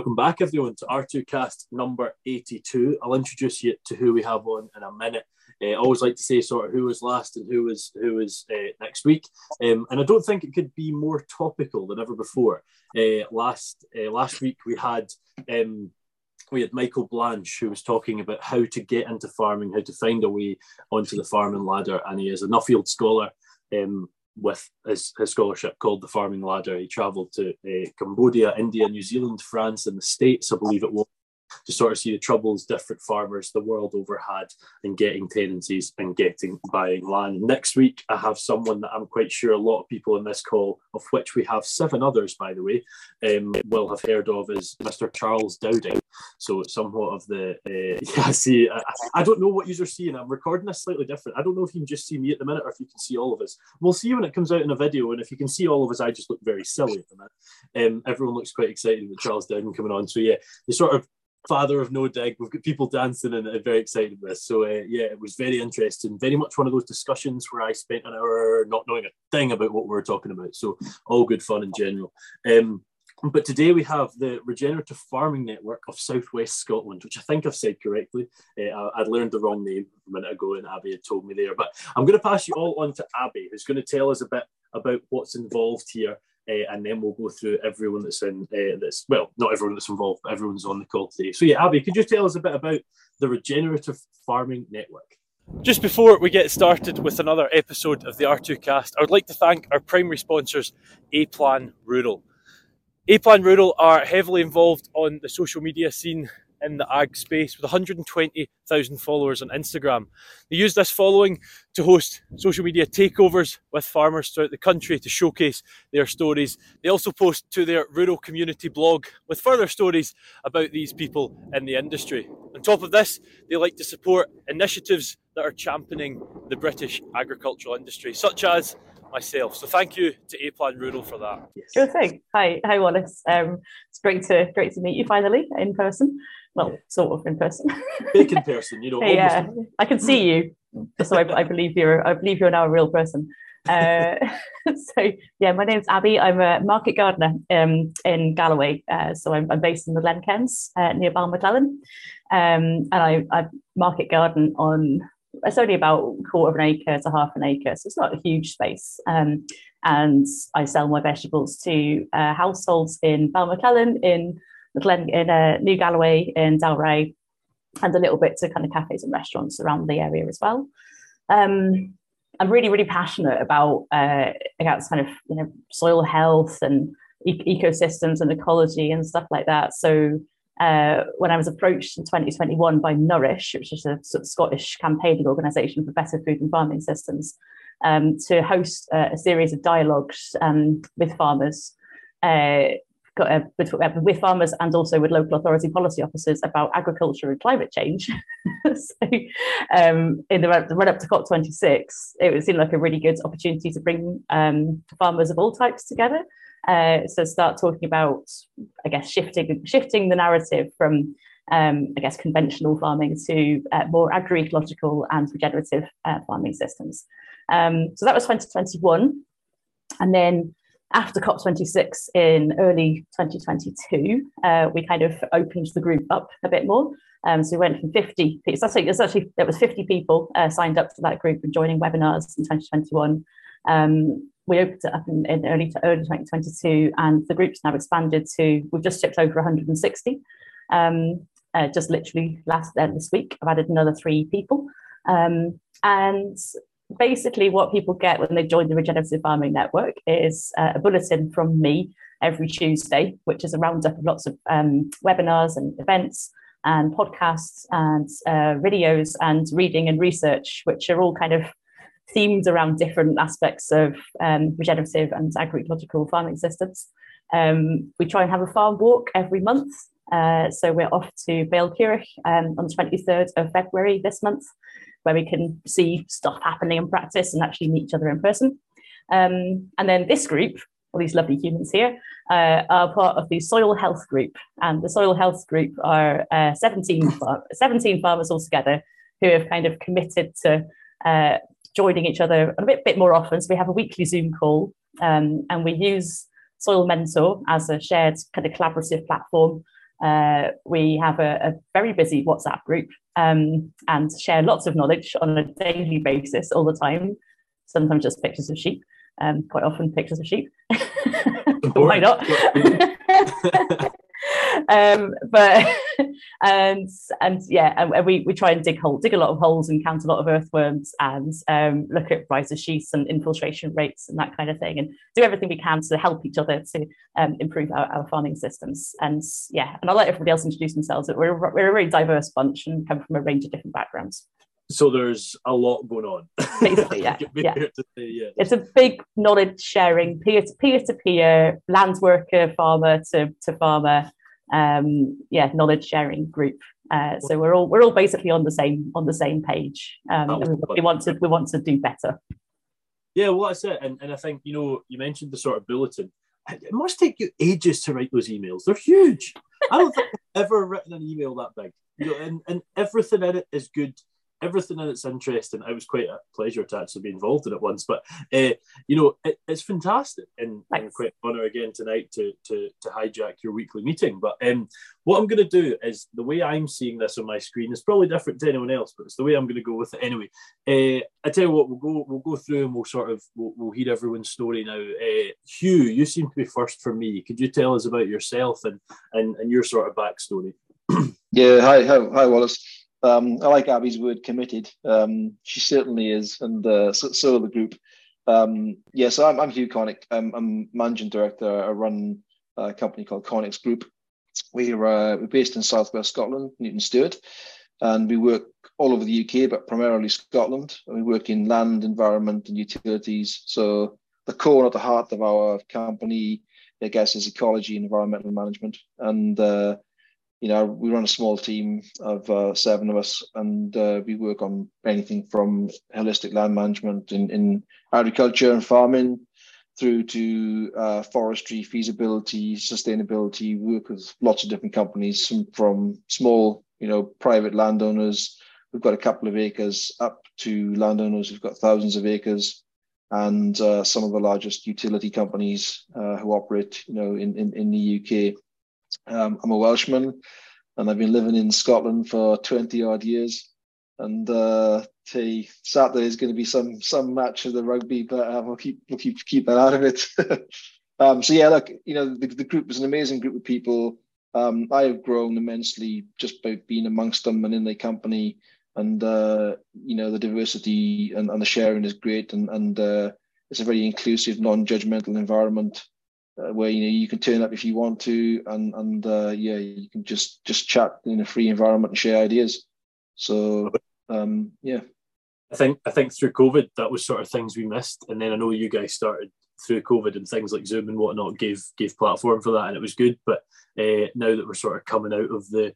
Welcome back, everyone, to R2Kast number 82. I'll introduce you to who we have on in a minute. Uh, I always like to say sort of who was last and who was who was uh, next week, um, and I don't think it could be more topical than ever before. Uh, last uh, last week we had um, we had Michael Blanche who was talking about how to get into farming, how to find a way onto the farming ladder, and he is a Nuffield scholar. Um, with his, his scholarship called the Farming Ladder. He travelled to uh, Cambodia, India, New Zealand, France, and the States, I believe it was, to sort of see the troubles different farmers the world over had in getting tenancies and getting buying land. Next week, I have someone that I'm quite sure a lot of people in this call, of which we have seven others, by the way, um, will have heard of is Mr. Charles Dowding. So somewhat of the uh, yeah. See, I, I, don't know what you're seeing. I'm recording this slightly different. I don't know if you can just see me at the minute or if you can see all of us. We'll see you when it comes out in a video. And if you can see all of us, I just look very silly at the minute. Um, everyone looks quite excited with Charles Dowding coming on. So yeah, the sort of father of no dig. We've got people dancing and I'm very excited with. So uh, yeah, it was very interesting. Very much one of those discussions where I spent an hour not knowing a thing about what we were talking about. So all good fun in general. Um, but today we have the Regenerative Farming Network of Southwest Scotland, which I think I've said correctly. Uh, I'd learned the wrong name a minute ago, and Abby had told me there. But I'm going to pass you all on to Abby, who's going to tell us a bit about what's involved here uh, and then we'll go through everyone that's in uh, this. Well, not everyone that's involved, but everyone's on the call today. So yeah, Abby, could you tell us a bit about the Regenerative Farming Network? Just before we get started with another episode of the R2Kast, I would like to thank our primary sponsors, A Plan Rural. A Plan Rural are heavily involved on the social media scene in the ag space with 120,000 followers on Instagram. They use this following to host social media takeovers with farmers throughout the country to showcase their stories. They also post to their rural community blog with further stories about these people in the industry. On top of this, they like to support initiatives that are championing the British agricultural industry, such as myself. So thank you to A Plan Rural for that. Sure thing. Hi, hi Wallace. Um, it's great to great to meet you finally in person well, sort of in person. Big in person, you know. yeah, I can see you, so I, I, believe you're. I believe you're now a real person. Uh, so yeah, my name's Abby. I'm a market gardener um, in Galloway. Uh, so I'm, I'm, based in the Glenkens uh, near Balmaclellan, um, and I, I, market garden on. It's only about a quarter of an acre to half an acre, so it's not a huge space. Um, and I sell my vegetables to uh, households in Balmaclellan, in Glen, in uh, New Galloway, in Dalry, and a little bit to kind of cafes and restaurants around the area as well. Um, I'm really, really passionate about uh, about kind of you know soil health and e- ecosystems and ecology and stuff like that. So uh, when I was approached in 2021 by Nourish, which is a sort of Scottish campaigning organisation for better food and farming systems, um, to host uh, a series of dialogues um, with farmers uh, uh, with, uh, with, farmers and also with local authority policy officers about agriculture and climate change. so, um, in the run, up to COP26, it seemed like a really good opportunity to bring um, farmers of all types together. Uh, so start talking about, I guess, shifting shifting the narrative from, um, I guess, conventional farming to uh, more agroecological and regenerative uh, farming systems. Um, so that was 2021, and then after COP26 in early 2022, uh, we kind of opened the group up a bit more. Um, so we went from 50, it's actually, actually there was 50 people uh, signed up to that group and joining webinars in 2021. Um, we opened it up in, in, early to early 2022, and the group's now expanded to we've just tipped over 160. Um, uh, just literally last uh, this week, I've added another three people, um, and basically what people get when they join the Regenerative Farming Network is uh, a bulletin from me every Tuesday, which is a roundup of lots of um, webinars and events and podcasts and uh, videos and reading and research, which are all kind of themed around different aspects of um, regenerative and agroecological farming systems. Um, we try and have a farm walk every month. Uh, so we're off to Bale um, on the 23rd of February this month where we can see stuff happening in practice and actually meet each other in person. Um, and then this group, all these lovely humans here, uh, are part of the soil health group. And the soil health group are uh, 17, far- 17 farmers who have kind of committed to uh, joining each other a bit, bit more often. So we have a weekly Zoom call um, and we use Soil Mentor as a shared kind of collaborative platform Uh, we have a, a, very busy WhatsApp group um, and share lots of knowledge on a daily basis all the time. Sometimes just pictures of sheep, um, quite often pictures of sheep. Why not? um, but and and yeah, and we, we try and dig hole, dig a lot of holes and count a lot of earthworms and um, look at rhizoschists sheaths and infiltration rates and that kind of thing, and do everything we can to help each other to um, improve our, our, farming systems. And yeah, and I'll let everybody else introduce themselves. We're we're a very diverse bunch and come from a range of different backgrounds. So there's a lot going on. Basically, yeah. yeah. Say, yeah. It's a big knowledge sharing, peer to peer to peer, land worker, farmer to, to farmer, um, yeah, knowledge sharing group. Uh, so we're all we're all basically on the same on the same page. Um, we want to we want to do better. Yeah, well, that's it. And, and I think you know you mentioned the sort of bulletin. It must take you ages to write those emails. They're huge. I don't think I've ever written an email that big. You know, and, and everything in it is good everything in it's interesting. It was quite a pleasure to actually be involved in it once, but uh, you know, it, it's fantastic and, and quite honour again tonight to, to to hijack your weekly meeting. But um, what I'm going to do is the way I'm seeing this on my screen is probably different to anyone else, but it's the way I'm going to go with it anyway. Uh, I tell you what, we'll go we'll go through and we'll sort of we'll, we'll hear everyone's story now. Uh, Hugh, you seem to be first for me. Could you tell us about yourself and and, and your sort of backstory? yeah, hi, hi, hi, Wallace. Um, I like Abby's word committed. Um, she certainly is, and uh, so, so the group. Um, yeah, so I'm, I'm Hugh Connick. I'm, I'm, managing director. I run a company called Connick's Group. We're, uh, we're based in southwest Scotland, Newton Stewart, and we work all over the UK, but primarily Scotland. And we work in land, environment, and utilities. So the core at the heart of our company, I guess, is ecology and environmental management. And uh, you know, we run a small team of uh, seven of us, and uh, we work on anything from holistic land management in, in agriculture and farming through to uh, forestry, feasibility, sustainability. We work with lots of different companies, some from small, you know, private landowners. We've got a couple of acres up to landowners who've got thousands of acres, and uh, some of the largest utility companies uh, who operate, you know, in, in, in the UK. Um, I'm a Welshman, and I've been living in Scotland for 20 odd years. And uh, Saturday is going to be some some match of the rugby, but uh, we'll keep we'll keep keep that out of it. um, so yeah, look, you know, the, the group was an amazing group of people. Um, I have grown immensely just by being amongst them and in their company. And uh, you know, the diversity and, and the sharing is great, and and uh, it's a very inclusive, non-judgmental environment uh, where you know you can turn up if you want to, and and uh, yeah, you can just just chat in a free environment and share ideas. So um, yeah, I think I think through COVID that was sort of things we missed, and then I know you guys started through COVID and things like Zoom and whatnot gave gave platform for that, and it was good. But uh, now that we're sort of coming out of the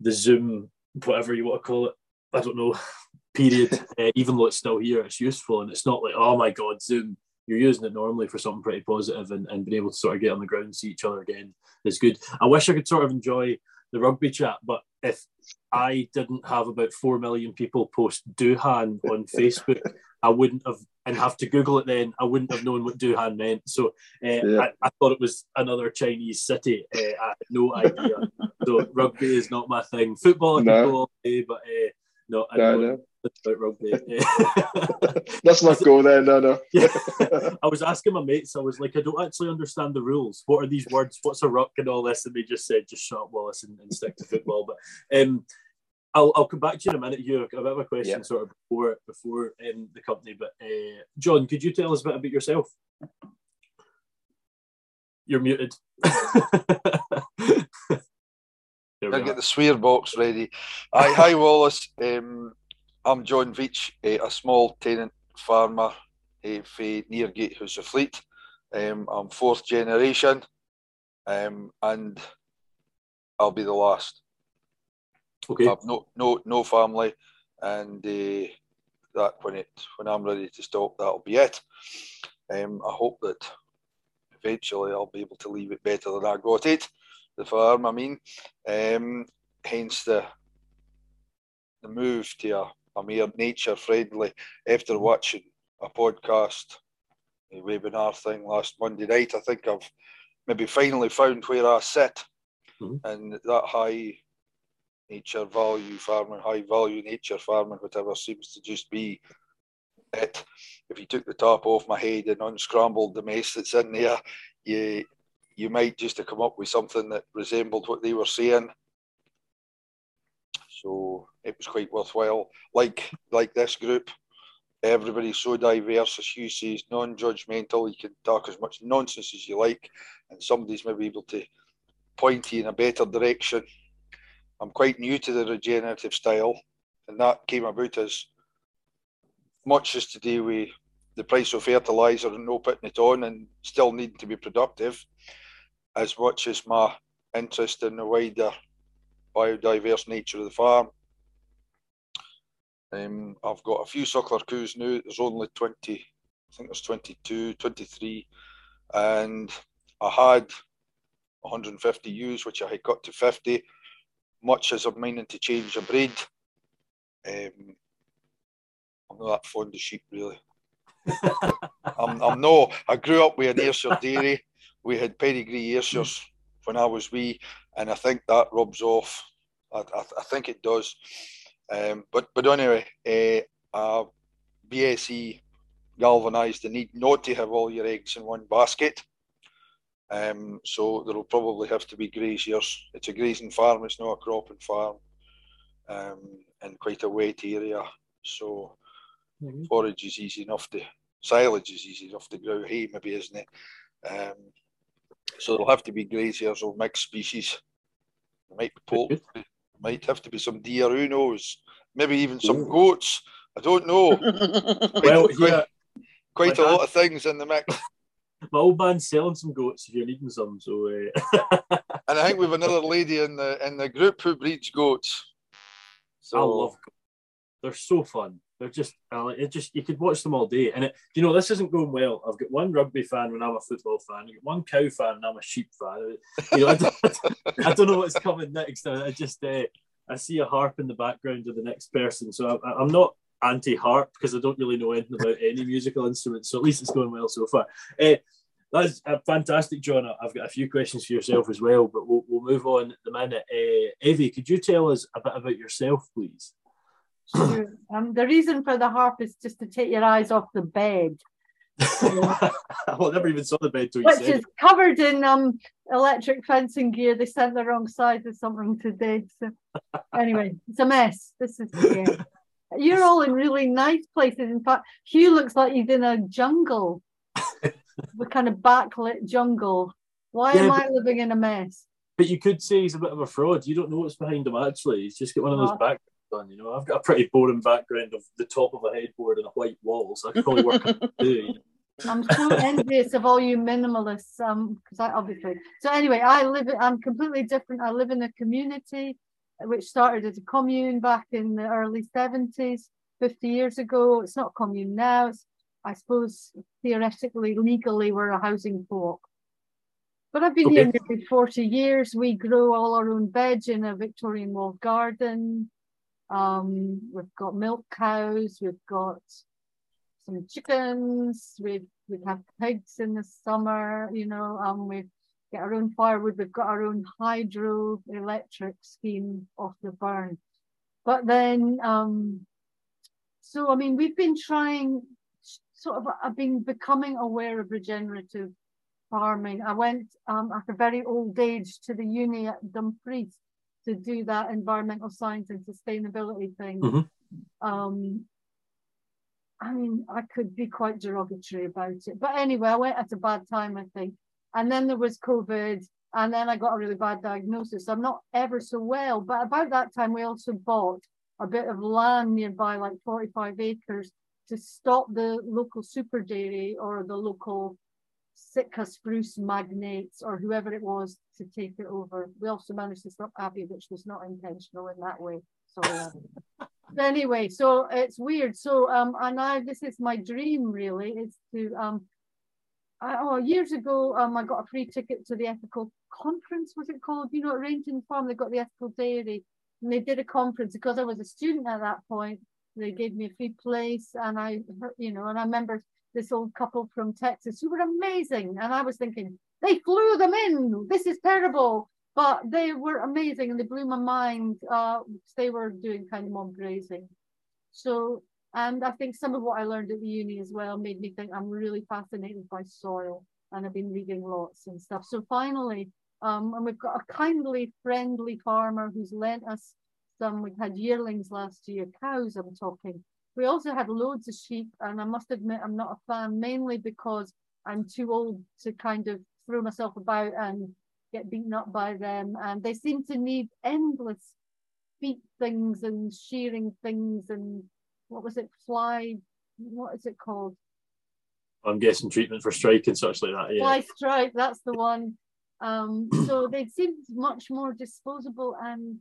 the Zoom, whatever you want to call it, I don't know, period. uh, even though it's still here, it's useful, and it's not like oh my god, Zoom you're using it normally for something pretty positive and, and being able to sort of get on the ground and see each other again is good. I wish I could sort of enjoy the rugby chat, but if I didn't have about four million people post Duhan on Facebook, I wouldn't have and have to Google it then. I wouldn't have known what Duhan meant. So uh, yeah. I, I, thought it was another Chinese city. Uh, I had no idea. so rugby is not my thing. Football I can no. go all day, but uh, no, I no, no about rugby. Let's not go there. No, no. yeah. I was asking my mates. I was like, I don't actually understand the rules. What are these words? What's a ruck and all this? And they just said, just shut up, Wallace, and, and stick to football. But um, I'll, I'll come back to you in a minute. You I have a question yeah. sort of before before um, the company. But uh, John, could you tell us a bit about yourself? You're muted. I'll get the swear box ready. Hi, hi Wallace. Um, I'm John Veach, uh, a small tenant farmer uh, for near Gatehouse of Fleet. Um, I'm fourth generation, um, and I'll be the last. Okay. I've no no no family, and uh, that when it when I'm ready to stop, that'll be it. Um, I hope that eventually I'll be able to leave it better than I got it, the farm. I mean, um, hence the the move to a a mere nature friendly after watching a podcast, a webinar thing last Monday night. I think I've maybe finally found where I sit. mm-hmm. and that high nature value farming, high value nature farming, whatever seems to just be it. If you took the top off my head and unscrambled the mess that's in there, you you might just have come up with something that resembled what they were saying. So it was quite worthwhile. Like like this group, everybody's so diverse, as you say, is non-judgmental. You can talk as much nonsense as you like, and somebody's maybe able to point you in a better direction. I'm quite new to the regenerative style, and that came about as much as to do with the price of fertilizer and no putting it on and still needing to be productive, as much as my interest in the wider biodiverse nature of the farm. Um, I've got a few suckler coos now. There's only 20, I think there's 22, 23. And I had 150 ewes, which I had got to 50. Much as I'm meaning to change a breed, um, I'm not that fond of sheep, really. I'm, I'm no, I grew up with an Ayrshire dairy. We had pedigree Ayrshire's when I was wee, and I think that rubs off. I, I, I think it does. Um, but but anyway, uh, uh, BSE galvanised the need not to have all your eggs in one basket. Um, so there will probably have to be graziers. It's a grazing farm, it's not a cropping farm, um, and quite a wet area. So mm-hmm. forage is easy enough to, silage is easy enough to grow hay, maybe, isn't it? Um, so there'll have to be graziers or mixed species. There might be poultry, might have to be some deer, who knows? Maybe even some Ooh. goats. I don't know. well, quite, yeah. quite a lot of things in the mix. My old man's selling some goats if you're needing some. So, uh... and I think we've another lady in the in the group who breeds goats. So I love. Goats. They're so fun. They're just, it just you could watch them all day. And it, you know, this isn't going well. I've got one rugby fan when I'm a football fan. I got one cow fan and I'm a sheep fan. You know, I don't, I don't know what's coming next. I, just, uh, I see a harp in the background of the next person. So I, I'm not anti-harp because I don't really know anything about any musical instruments. So at least it's going well so far. Uh, that's uh, fantastic, John. I've got a few questions for yourself as well, but we'll, we'll move on the minute. Uh, Evie, could you tell us a bit about yourself, please? Um, the reason for the harp is just to take your eyes off the bed. well, I never even saw the bed Which is covered in um, electric fencing gear. They sent the wrong size of something today. So anyway, it's a mess. This is yeah. You're all in really nice places. In fact, Hugh looks like he's in a jungle, the kind of backlit jungle. Why yeah, am but, I living in a mess? But you could say he's a bit of a fraud. You don't know what's behind him actually. He's just got one of those back done. You know, I've got a pretty boring background of the top of a headboard and a white wall, so I could probably work too. I'm so envious of all you minimalists, um, because I obviously. So anyway, I live. I'm completely different. I live in a community which started as a commune back in the early 70s, 50 years ago. It's not commune now. It's, I suppose theoretically, legally, we're a housing co-op. But I've been okay. here nearly 40 years. We grow all our own veg in a Victorian walled garden. Um, we've got milk cows, we've got some chickens, we we have pigs in the summer, you know, um, we get our own firewood, we've got our own hydroelectric scheme off the burn. But then, um, so I mean, we've been trying, sort of, I've been becoming aware of regenerative farming. I went um, at a very old age to the uni at Dumfries to do that environmental science and sustainability thing. Mm-hmm. Um, I mean, I could be quite derogatory about it. But anyway, I went at a bad time, I think. And then there was COVID, and then I got a really bad diagnosis. I'm not ever so well, but about that time, we also bought a bit of land nearby, like 45 acres, to stop the local super dairy or the local Sitka spruce magnates or whoever it was to take it over. We also managed to stop Abbey, which was not intentional in that way. So uh, anyway, so it's weird. So um, and I this is my dream really is to um, I, oh years ago um I got a free ticket to the ethical conference. Was it called? You know, at Rainton Farm they got the ethical dairy, and they did a conference because I was a student at that point. They gave me a free place, and I, you know, and I remember this old couple from Texas who were amazing. And I was thinking, they flew them in. This is terrible. but they were amazing and they blew my mind. Uh, they were doing kind of mob grazing. So, and I think some of what I learned at the uni as well made me think I'm really fascinated by soil and I've been reading lots and stuff. So finally, um, and we've got a kindly, friendly farmer who's lent us some, we had yearlings last year, cows I'm talking. We also had loads of sheep and I must admit I'm not a fan mainly because I'm too old to kind of throw myself about and get beaten up by them. And they seem to need endless feet things and shearing things and what was it, fly, what is it called? I'm guessing treatment for strike and such like that. Yeah. Fly strike, that's the one. Um, so they seemed much more disposable and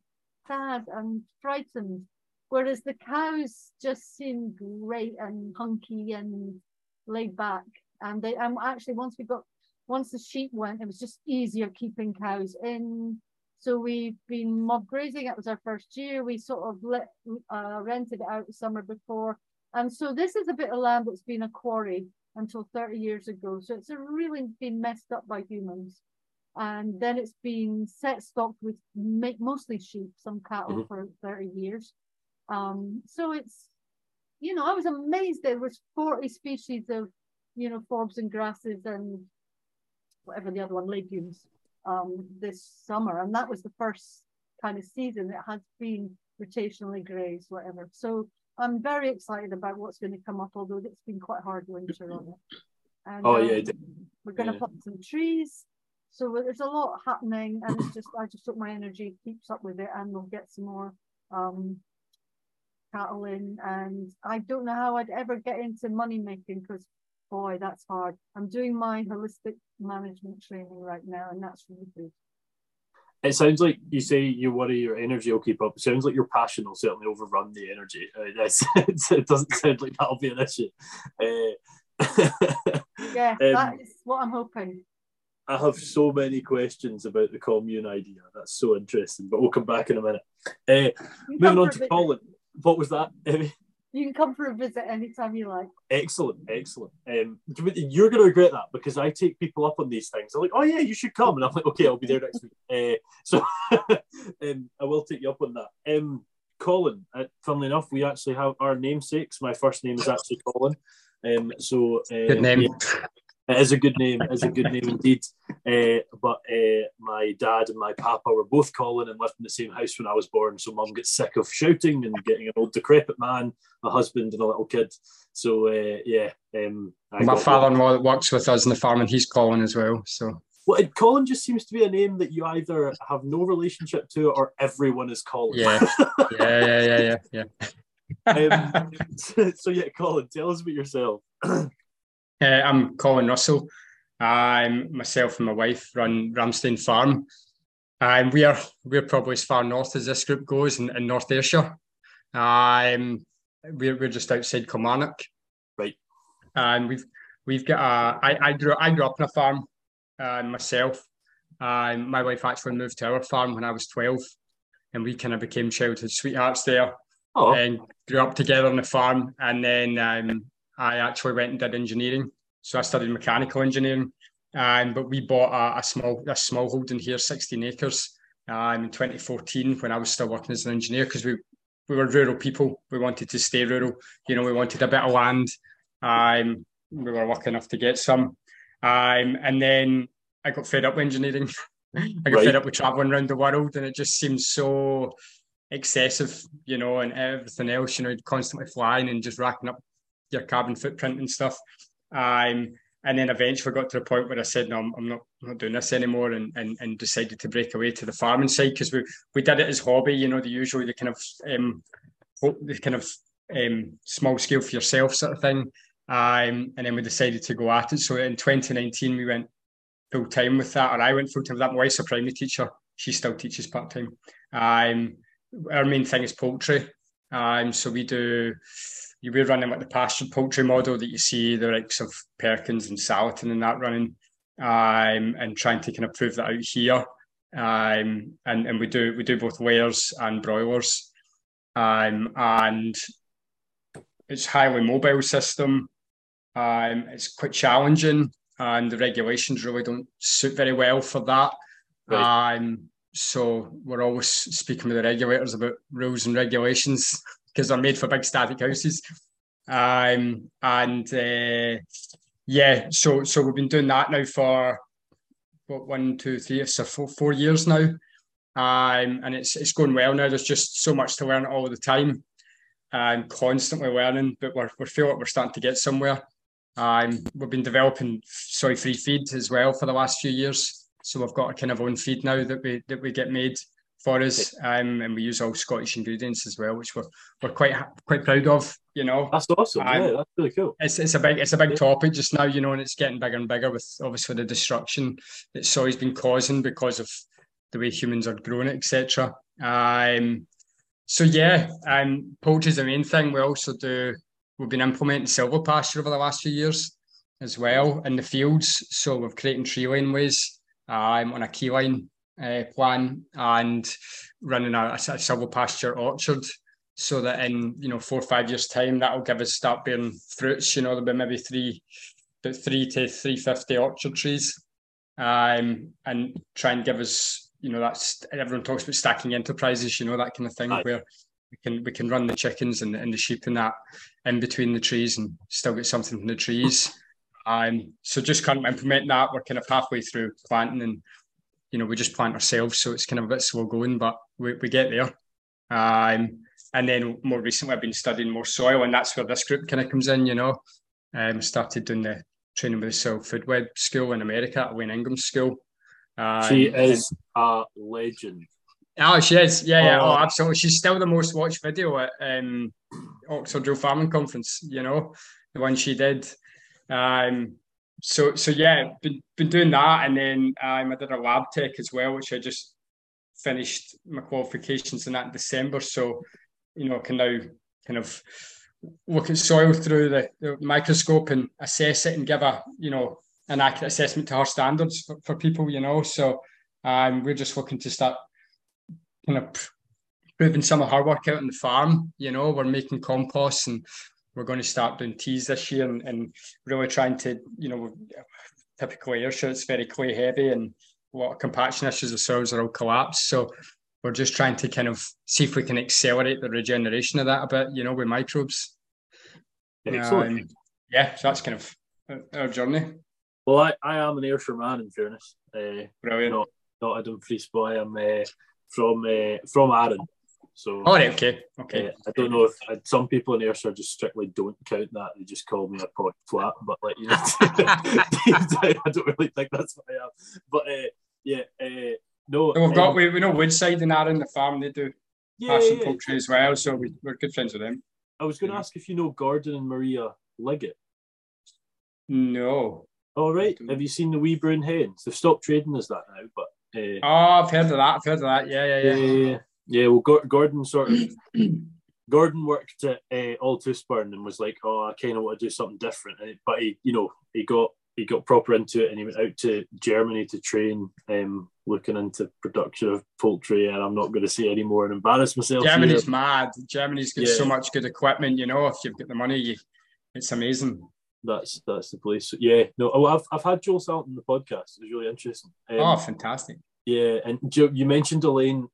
sad and frightened, whereas the cows just seemed great and hunky and laid back. And they, and actually, once we got once the sheep went, it was just easier keeping cows in. So we've been mob grazing. It was our first year. We sort of let, uh, rented it out the summer before. And so this is a bit of land that's been a quarry until 30 years ago. So it's really been messed up by humans. And then it's been set stocked with mostly sheep, some cattle mm-hmm. for 30 years. Um, so it's, you know, I was amazed there was 40 species of, you know, forbs and grasses and whatever the other one, legumes, um, this summer. And that was the first kind of season it has been rotationally grazed, whatever. So I'm very excited about what's going to come up, although it's been quite hard winter on it. And, oh, um, yeah. We're going to yeah. plant some trees. So there's a lot happening, and it's just I just hope my energy keeps up with it, and we'll get some more um, cattle in. And I don't know how I'd ever get into money making because boy, that's hard. I'm doing my holistic management training right now, and that's really good. It sounds like you say you worry your energy will keep up. It sounds like your passion will certainly overrun the energy. Uh, it doesn't sound like that'll be an issue. Uh, yeah, um, that is what I'm hoping. I have so many questions about the commune idea. That's so interesting, but we'll come back in a minute. Uh, moving on to Colin. What was that, Emmy? You can come for a visit anytime you like. Excellent, excellent. Um, you're going to regret that because I take people up on these things. I'm like, "Oh yeah, you should come," and I'm like, "Okay, I'll be there next week." Uh, so um, I will take you up on that. Um, Colin, uh, funnily enough, we actually have our namesakes. My first name is actually Colin. Um, so uh, good name. Yeah, it is a good name. It is a good name indeed. Uh, but uh, my dad and my papa were both Colin and lived in the same house when I was born. So mum gets sick of shouting and getting an old decrepit man, a husband, and a little kid. So uh, yeah. Um, my father-in-law that works with us in the farm, and he's Colin as well. So. Well, Colin just seems to be a name that you either have no relationship to or everyone is Colin. Yeah, yeah, yeah, yeah, yeah. yeah. um, so, so yeah, Colin, tell us about yourself. Uh, I'm Colin Russell. I'm myself and my wife run Ramsden Farm. And we are we're probably as far north as this group goes in, in North Ayrshire. Um, we're, we're just outside Kilmarnock. Right. And we've we've got a, I, I grew I grew up on a farm uh, myself. And my wife actually moved to our farm when I was 12. And we kind of became childhood sweethearts there. Oh. And grew up together on the farm. And then um, I actually went and did engineering. So I studied mechanical engineering. Um, but we bought a, a small a small holding here, 16 acres, um, in 2014 when I was still working as an engineer because we we were rural people. We wanted to stay rural. You know, we wanted a bit of land. Um, we were lucky enough to get some. Um, and then I got fed up with engineering. I got right. fed up with traveling around the world, and it just seemed so excessive, you know, and everything else. You know, constantly flying and just racking up your carbon footprint and stuff. Um, and then eventually got to the point where I said, no, I'm, I'm not, I'm not doing this anymore and, and, and decided to break away to the farming side because we, we did it as hobby, you know, the usual, the kind of, um, the kind of um, small scale for yourself sort of thing. Um, and then we decided to go at it. So in 2019, we went full time with that, or I went full time with that. My wife's a primary teacher. She still teaches part time. Um, our main thing is poultry. Um, so we do you were running like the pasture poultry model that you see the likes of Perkins and Salatin and that running, um, and trying to kind of prove that out here. Um, and and we do we do both layers and broilers, um, and it's highly mobile system. Um, it's quite challenging, and the regulations really don't suit very well for that. Right. Um, so we're always speaking with the regulators about rules and regulations because they're made for big static houses. Um, and uh, yeah, so so we've been doing that now for what one, two, three, so four, four years now. Um, and it's it's going well now. There's just so much to learn all the time and constantly learning, but we're we feel like we're starting to get somewhere. Um, we've been developing soy free feed as well for the last few years. So we've got a kind of own feed now that we that we get made for us, um, and we use all Scottish ingredients as well, which we're we're quite quite proud of. You know, that's awesome. Um, yeah, that's really cool. It's it's a big it's a big topic just now, you know, and it's getting bigger and bigger with obviously the destruction that soy's been causing because of the way humans are growing it, etc. Um, so yeah, um, poultry is the main thing. We also do. We've been implementing silvopasture over the last few years as well in the fields. So we're creating tree laneways um, on a key line uh, plan and running a, a silvopasture orchard so that in you know four or five years time that'll give us start bearing fruits you know there'll be maybe three about three to 350 orchard trees um, and try and give us you know that's everyone talks about stacking enterprises you know that kind of thing where we can we can run the chickens and, and the sheep and that in between the trees and still get something from the trees um, so just kind of implement that. We're kind of halfway through planting and, you know, we just plant ourselves. So it's kind of a bit slow going, but we, we get there. Um, and then more recently, I've been studying more soil, and that's where this group kind of comes in, you know. Um, started doing the training with the Soil Food Web School in America at Elaine Ingham School. Um, she is a legend. Oh, she is. Yeah, yeah. Oh, oh absolutely. She's still the most watched video at um, Oxford Real Farming Conference, you know, the one she did. Um, so so yeah, been been doing that, and then um, I did a lab tech as well, which I just finished my qualifications in that in December. So you know, can now kind of look at soil through the, the, microscope and assess it and give a you know an accurate assessment to our standards for, for people. You know, so um, we're just looking to start kind of proving some of our work out on the farm. You know, we're making compost and we're going to start doing teas this year and, and really trying to, you know, typically Ayrshire it's very clay heavy and a lot of compaction issues, the soils are all collapsed. So we're just trying to kind of see if we can accelerate the regeneration of that a bit, you know, with microbes. Um, yeah, so that's kind of our journey. Well, I, I am an Ayrshire man, in fairness. Uh, Brilliant. Not, not a Dumfries boy. I'm uh, from uh, from Arran, so, oh, right, okay, okay. Uh, I don't know if uh, some people in Ayrshire just strictly don't count that; they just call me a pot flat. But like, you know, I don't really think that's what I am. But uh, yeah, uh, no. we've got um, we, we know Woodside and Arran the farm. They do yeah, passion yeah, poultry yeah. as well, so we, we're good friends with them. I was going to ask if you know Gordon and Maria Liggett. No. All right. Have you seen the wee brown hens? They've stopped trading as that now, but. Uh, oh, I've heard of that. I've heard of that. Yeah, yeah, yeah. yeah, yeah, well, Gordon sort of Gordon worked at uh, Altusburn and was like, "Oh, I kind of want to do something different." But he, you know, he got he got proper into it, and he went out to Germany to train, um, looking into production of poultry. And I'm not going to say any more and embarrass myself. Germany's here. mad. Germany's got yeah. so much good equipment. You know, if you've got the money, you, it's amazing. That's that's the place. Yeah, no, oh, I've I've had Joel Salatin on the podcast. It was really interesting. Um, oh, fantastic. Yeah, and Joe, you mentioned Elaine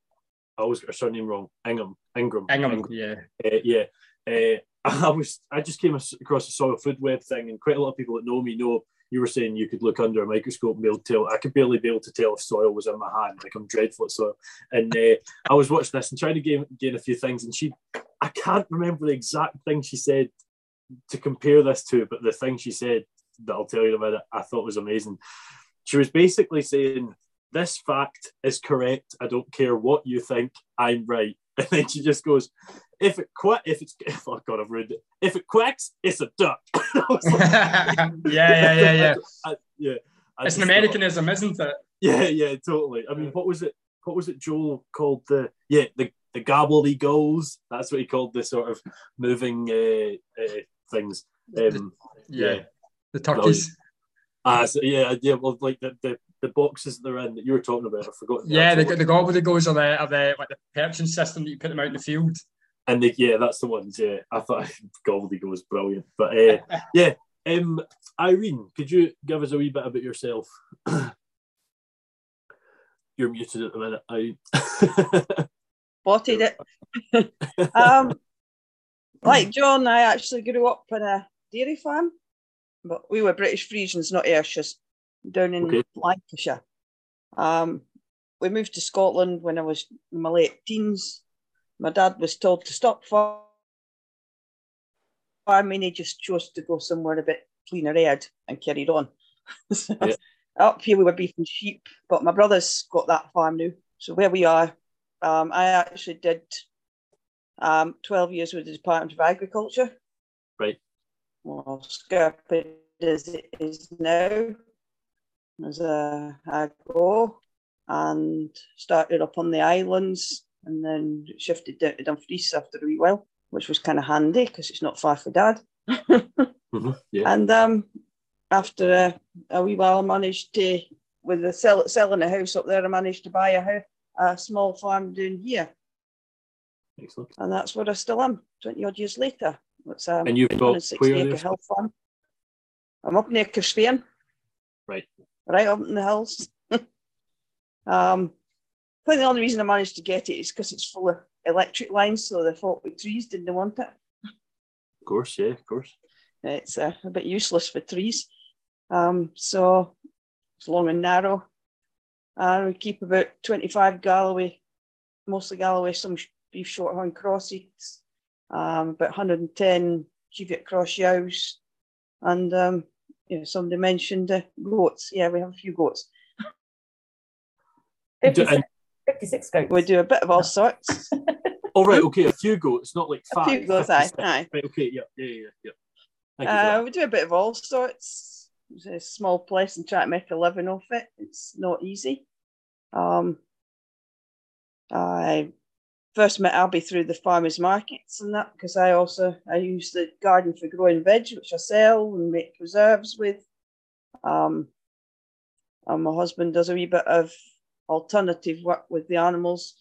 I always got her surname wrong. Ingham, Ingram, Ingham, Ingham. yeah, uh, yeah. Uh, I was, I just came across the soil food web thing, and quite a lot of people that know me know you were saying you could look under a microscope and be able to tell. I could barely be able to tell if soil was in my hand. Like I'm dreadful at soil. And uh, I was watching this and trying to gain, gain a few things, and she, I can't remember the exact thing she said to compare this to, but the thing she said that I'll tell you about it, I thought was amazing. She was basically saying this fact is correct. I don't care what you think. I'm right. And then she just goes, if it quack, if it's, oh God, I've ruined it. If it quacks, it's a duck. like, yeah, yeah, yeah, yeah. I, yeah. I it's an Americanism, thought, isn't it? Yeah, yeah, totally. I mean, what was it? What was it? Joel called the yeah the the gobbledygolls. That's what he called the sort of moving uh, uh, things. Um, yeah. yeah. the turkeys. Ah, uh, so, yeah, yeah. Well, like the, the the boxes they're in that you were talking about. I forgot. Yeah, the, the gobbledygos are the are the like the perching system that you put them out in the field. And the, yeah, that's the ones. Yeah, I thought gobbledygo was brilliant. But uh, yeah, um, Irene, could you give us a wee bit about yourself? You're muted at the minute. I... Botted it. um, like John, I actually grew up in a dairy farm, but we were British Friesians, not Ayrshire's, down in Okay. Lancashire. Um, we moved to Scotland when I was in my late teens. My dad was told to stop farming. He just chose to go somewhere a bit cleaner air and carried on. So, Yeah. Up here we were beef and sheep, but my brother's got that farm now. So where we are, um, I actually did um, 12 years with the Department of Agriculture. Right. Well, Scarpid as it is now, as a ago, and started up on the islands and then shifted down to Dumfries after a wee while, which was kind of handy because it's not far for dad. Mhm, Yeah. And um, after a, a wee while, I managed to, with the sell, selling a house up there, I managed to buy a, hou- a small farm down here. Excellent. And that's where I still am, 20 odd years later. It's um, And you've got 160 where acre hill farm. I'm up near Carsphairn. Right. Right up in the hills. um, I think the only reason I managed to get it is because it's full of electric lines, so the folk with trees didn't want it. Of course, yeah, of course. It's uh, a bit useless for trees. Um, so it's long and narrow. Uh, we keep about 25 Galloway, mostly Galloway, some beef shorthorn crosses, um, about 110 Cheviot cross yows, and um, you know, somebody mentioned uh, goats. Yeah, we have a few goats. 56, and- 56 goats. We do a bit of all sorts. Oh, right, okay, a few goats, not like five. A five. few goats, aye, aye. Right, okay, yeah, yeah, yeah, yeah. Thank you for Uh, we do a bit of all sorts. It's a small place and try to make a living off it. It's not easy. Um, I first met Abby through the farmers markets and that because I also I use the garden for growing veg, which I sell and make preserves with. Um, and my husband does a wee bit of alternative work with the animals,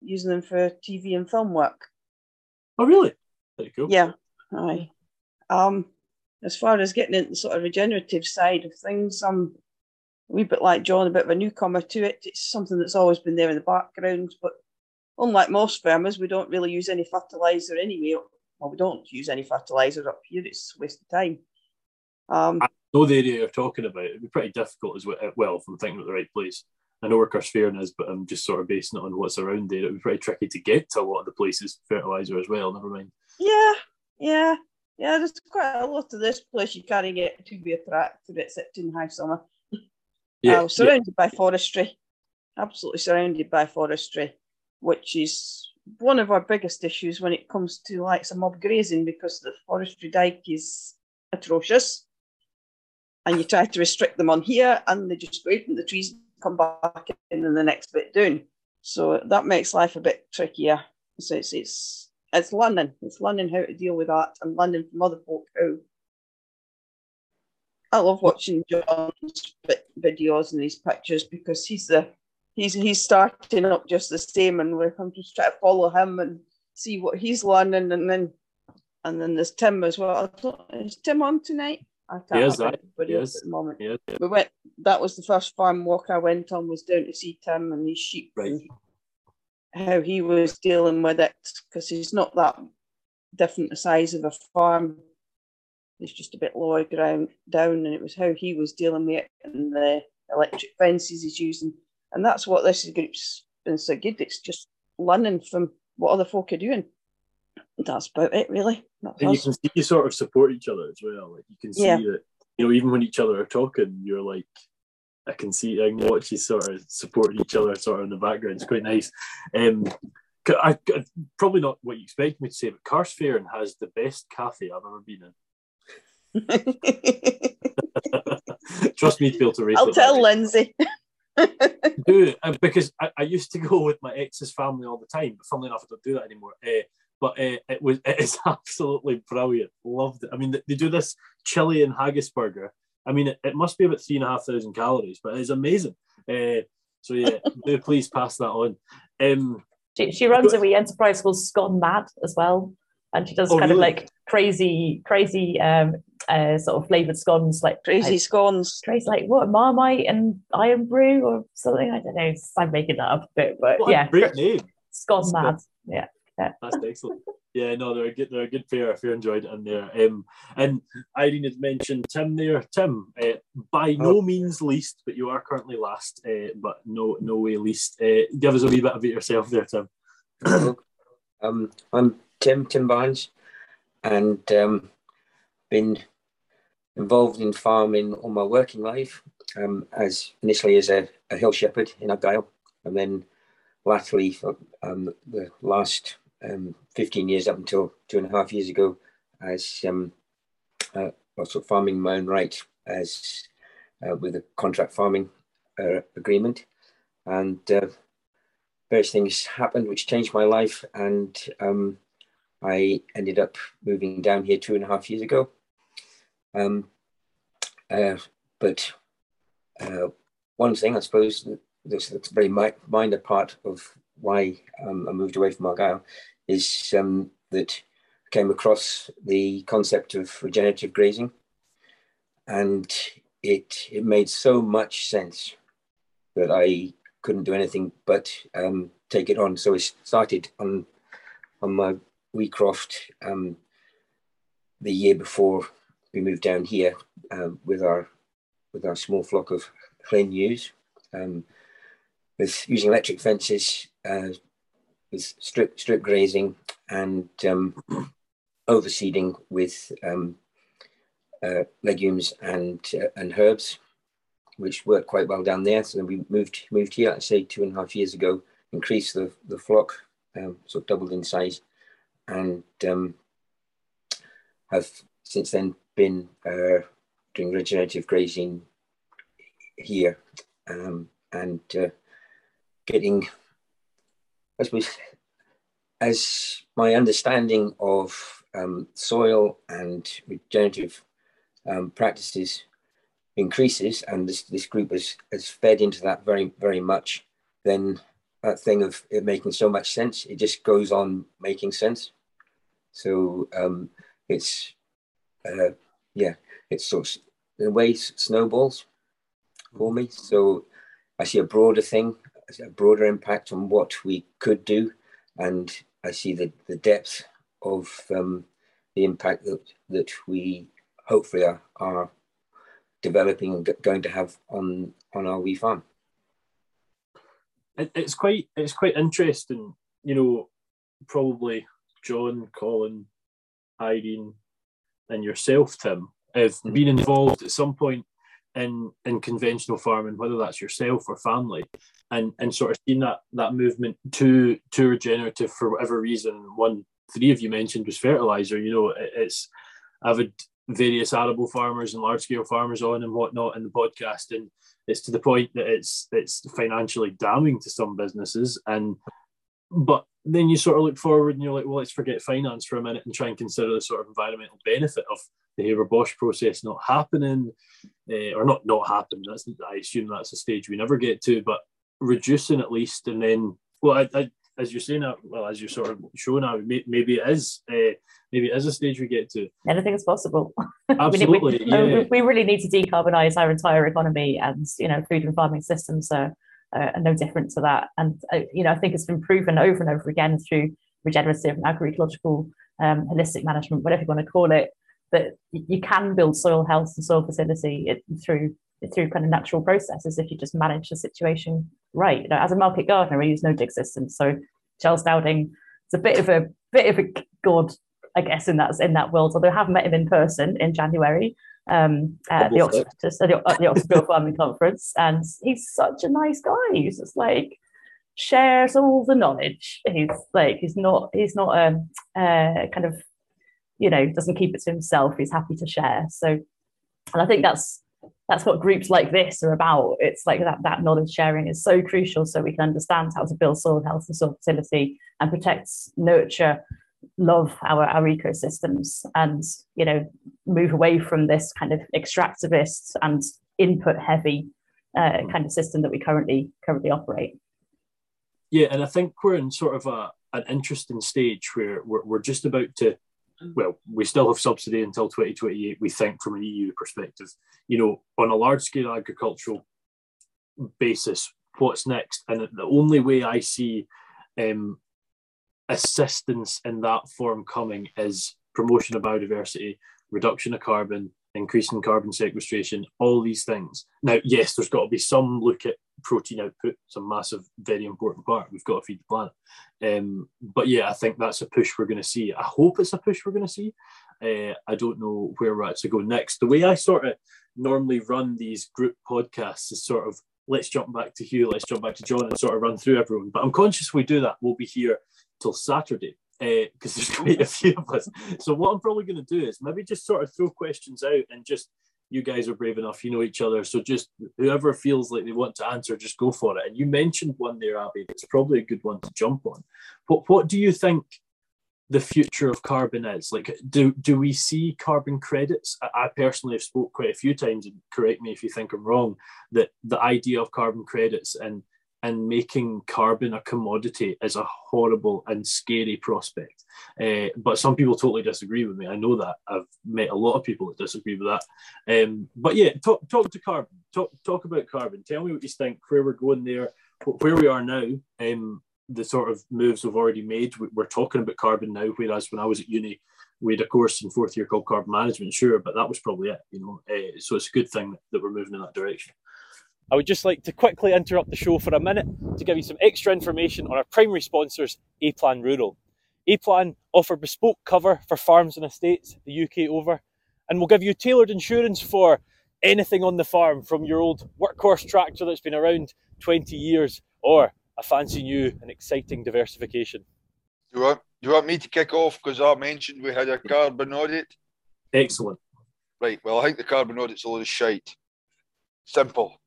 using them for TV and film work. Oh, really? Very cool. Yeah, aye. Um, as far as getting into the sort of regenerative side of things, I'm a wee bit like John, a bit of a newcomer to it. It's something that's always been there in the background, but unlike most farmers, we don't really use any fertilizer anyway. Well, we don't use any fertilizer up here. It's a waste of time. Um, know the area you're talking about. It'd be pretty difficult as well, well if I'm thinking about the right place. I know where Carsphairn is, but I'm just sort of basing it on what's around there. It'd be pretty tricky to get to a lot of the places fertilizer as well. Never mind. yeah, yeah, yeah. There's quite a lot of this place you can't get to be a tractor except in high summer. Yeah, I was surrounded by forestry, absolutely surrounded by forestry, which is one of our biggest issues when it comes to like some mob grazing because the forestry dike is atrocious. And you try to restrict them on here, and they just go in the trees come back in and the next bit down. So that makes life a bit trickier. So it's it's it's learning. It's learning how to deal with that and learning from other folk how I love watching John's videos and these pictures because he's the he's he's starting up just the same, and we're I'm just trying to follow him and see what he's learning, and then and then there's Tim as well. Is Tim on tonight? I can't Yes, I- yes. at the moment. Yeah, We went. That was the first farm walk I went on. Was down to see Tim and his sheep Right. and how he was dealing with it because he's not that different a size of a farm. It's just a bit lower ground down, and it was how he was dealing with it and the electric fences he's using, and that's what this group's been so good. It's just learning from what other folk are doing. That's about it, really. That's and you can see you sort of support each other as well. Like you can see Yeah. that you know even when each other are talking, you're like. I can see, I can watch you sort of supporting each other, sort of in the background. It's quite nice. Um, I, I- probably not what you expect me to say, but Carsphairn has the best cafe I've ever been in. Trust me to be able to I'll tell. Lindsay. do uh, because I, I used to go with my ex's family all the time, but funnily enough, I don't do that anymore. Uh, but uh, it was it is absolutely brilliant. Loved it. I mean, they- they do this chili and haggis burger. I mean, it, it must be about three and a half thousand calories, but it's amazing. Uh, so yeah, do please pass that on. Um, She, she runs a wee enterprise called Scone Mad as well. And she does Oh, kind really? of like crazy, crazy um, uh, sort of flavored scones, like crazy like, scones. Crazy, like what Marmite and Irn-Bru or something. I don't know. I'm making that up a bit, but What yeah, a great name. scone mad. Yeah, yeah. That's excellent. Yeah, no, they're a good, they're a good pair if you enjoyed it in there. Um, and Irene had mentioned Tim there. Tim, uh, by no means least, but you are currently last, uh, but no, no way least. Uh, give us a wee bit about yourself there, Tim. um, I'm Tim Tim Barnes, and um, been involved in farming all my working life. Um, as initially as a, a hill shepherd in Argyll, and then latterly for um, the last um, 15 years up until two and a half years ago as um, uh, also farming my own right as uh, with a contract farming uh, agreement and uh, various things happened which changed my life and um, I ended up moving down here two and a half years ago um, uh, but uh, one thing I suppose this, that's a very minor part of why um, I moved away from Argyll is um, that I came across the concept of regenerative grazing, and it it made so much sense that I couldn't do anything but um, take it on. So I started on on my Weecroft um, the year before we moved down here um, with our with our small flock of clean ewes. Um, with using electric fences, uh, with strip strip grazing, and um, overseeding with um, uh, legumes and uh, and herbs, which worked quite well down there. So then we moved moved here, I'd say two and a half years ago, increased the the flock, um, of doubled in size, and um, have since then been uh, doing regenerative grazing here, um, and uh, getting, I suppose, as my understanding of um, soil and regenerative um, practices increases, and this, this group has, has fed into that very, very much, then that thing of it making so much sense, it just goes on making sense. So um, it's, uh, yeah, it's sort of, in a way, snowballs for me. So I see a broader thing a broader impact on what we could do, and I see the, the depth of um, the impact that that we hopefully are, are developing and going to have on on our wee farm. It, it's quite it's quite interesting, you know. Probably John, Colin, Irene, and yourself, Tim, have mm-hmm. been involved at some point in in conventional farming, whether that's yourself or family, and and sort of seeing that that movement to to regenerative for whatever reason. One three of you mentioned was fertilizer. You know, it, it's I've had various arable farmers and large scale farmers on and whatnot in the podcast, and it's to the point that it's it's financially damning to some businesses. And but then you sort of look forward and you're like, well, let's forget finance for a minute and try and consider the sort of environmental benefit of the Haber Bosch process not happening, uh, or not not happening. That's I assume that's a stage we never get to, but reducing at least, and then well, I, I, as you're saying that, well, as you're sort of showing now, maybe it is, uh, maybe it is a stage we get to. Anything is possible. Absolutely, we, yeah. we, we really need to decarbonize our entire economy, and you know, food and farming systems uh, are no different to that. And uh, you know, I think it's been proven over and over again through regenerative and agroecological um, holistic management, whatever you want to call it, that you can build soil health and soil fertility through through kind of natural processes if you just manage the situation right. You know, as a market gardener, we use no dig systems, so Charles Dowding is a bit of a bit of a god, I guess, in that in that world. Although I have met him in person in January um, at, the Oxford, at the, at the Oxford Farming Conference, and he's such a nice guy. He's just like shares all the knowledge. He's like he's not he's not a um, uh, kind of you know doesn't keep it to himself he's happy to share so and i think that's that's what groups like this are about it's like that that knowledge sharing is so crucial so we can understand how to build soil health and soil fertility and protect nurture love our, our ecosystems and you know move away from this kind of extractivist and input heavy uh, kind of system that we currently currently operate yeah and i think we're in sort of a an interesting stage where we're, we're just about to well, we still have subsidy until 2028, we think, from an EU perspective. You know, on a large scale agricultural basis, what's next? And the only way I see um, assistance in that form coming is promotion of biodiversity, reduction of carbon, increasing carbon sequestration, all these things. Now, yes, there's got to be some look at protein output, it's a massive, very important part. We've got to feed the planet. Um, but yeah, I think that's a push we're going to see. I hope it's a push we're going to see. Uh, I don't know where we're at to go next. The way I sort of normally run these group podcasts is sort of let's jump back to Hugh, let's jump back to John and sort of run through everyone. But I'm conscious we do that. We'll be here till Saturday because uh, there's quite a few of us. So what I'm probably going to do is maybe just sort of throw questions out and just you guys are brave enough, you know each other. So just whoever feels like they want to answer, just go for it. And you mentioned one there, Abby. That's probably a good one to jump on. What what do you think the future of carbon is? Like, do do we see carbon credits? I, I personally have spoke quite a few times, and correct me if you think I'm wrong. That the idea of carbon credits and and making carbon a commodity is a horrible and scary prospect. Uh, but some people totally disagree with me. I know that. I've met a lot of people that disagree with that. Um, but yeah, talk, talk to carbon. Talk, talk about carbon. Tell me what you think, where we're going there, where we are now, um, the sort of moves we've already made. We're talking about carbon now, whereas when I was at uni, we had a course in fourth year called carbon management, sure, but that was probably it, you know. Uh, so it's a good thing that we're moving in that direction. I would just like to quickly interrupt the show for a minute to give you some extra information on our primary sponsors, A Plan Rural. A Plan offer bespoke cover for farms and estates the UK over, and will give you tailored insurance for anything on the farm from your old workhorse tractor that's been around 20 years or a fancy new and exciting diversification. You want, you want me to kick off because I mentioned we had a carbon audit? Excellent. Right, well, I think the carbon audit's a lot of shite. Simple.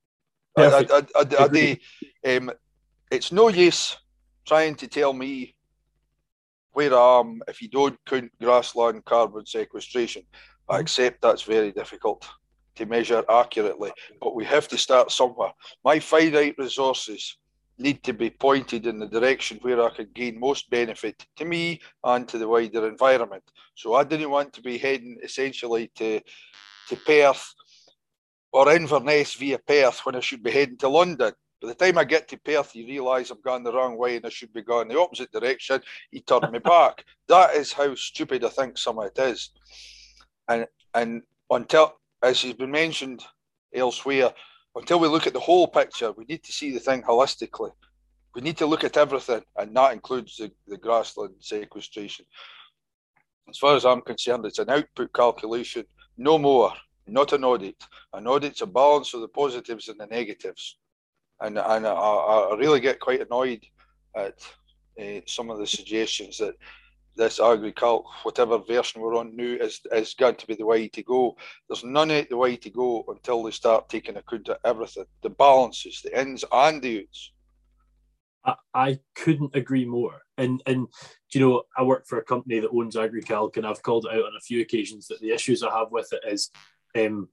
I, I, I, I, um, it's no use trying to tell me where I am if you don't count grassland carbon sequestration. I mm-hmm. accept that's very difficult to measure accurately, but we have to start somewhere. My finite resources need to be pointed in the direction where I can gain most benefit to me and to the wider environment. So I didn't want to be heading essentially to to Perth or Inverness via Perth when I should be heading to London. By the time I get to Perth, you realise I've gone the wrong way and I should be going the opposite direction. He turned me back. That is how stupid I think some of it is. And and until, as has been mentioned elsewhere, until we look at the whole picture, we need to see the thing holistically. We need to look at everything, and that includes the, the grassland sequestration. As far as I'm concerned, it's an output calculation, no more not an audit. An audit's a balance of the positives and the negatives. And, and I, I really get quite annoyed at uh, some of the suggestions that this agricult, whatever version we're on now, is, is going to be the way to go. There's none of the way to go until they start taking account of everything the balances, the ins and the outs. I, I couldn't agree more. And and you know, I work for a company that owns Agrecalc, and I've called it out on a few occasions that the issues I have with it is um,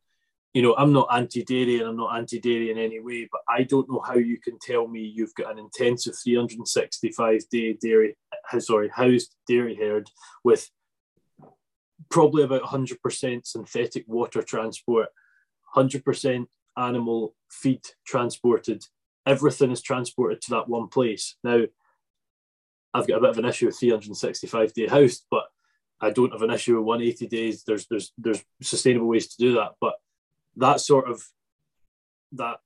you know, I'm not anti-dairy and I'm not anti-dairy in any way, but I don't know how you can tell me you've got an intensive 365 day dairy, uh, sorry, housed dairy herd with probably about 100% synthetic water transport, 100% animal feed transported. Everything is transported to that one place. Now, I've got a bit of an issue with 365 day house, but I don't have an issue with 180 days. There's there's there's sustainable ways to do that, but that sort of that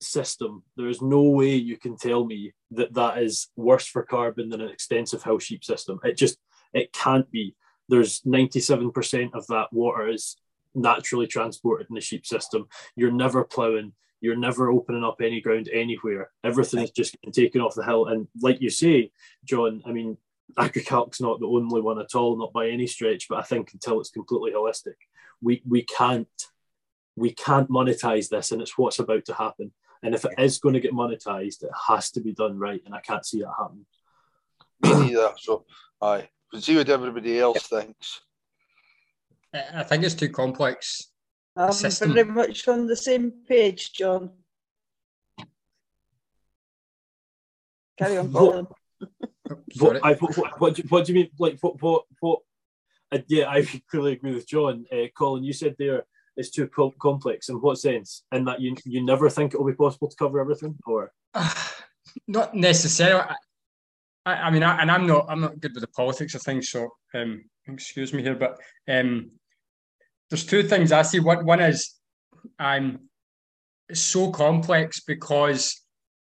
system, there is no way you can tell me that that is worse for carbon than an extensive hill sheep system. It just it can't be. There's 97% of that water is naturally transported in the sheep system. You're never ploughing. You're never opening up any ground anywhere. Everything is just getting taken off the hill. And like you say, John, I mean, Agrecalc's not the only one at all, not by any stretch. But I think until it's completely holistic, we we can't we can't monetize this, and it's what's about to happen. And if it is going to get monetized, it has to be done right, and I can't see that happening. Me neither. So, I we'll see what everybody else thinks. I think it's too complex. I'm very much on the same page, John. Carry on, Colin what, I, what, what, what, do you mean? Like what? What? What? uh, yeah, I clearly agree with John. Uh, Colin, you said there it's too complex. In what sense? In that you you never think it will be possible to cover everything, or not necessarily. I, I mean, I, and I'm not I'm not good with the politics of things, so um, excuse me here, but um, there's two things I see. One one is I'm it's so complex because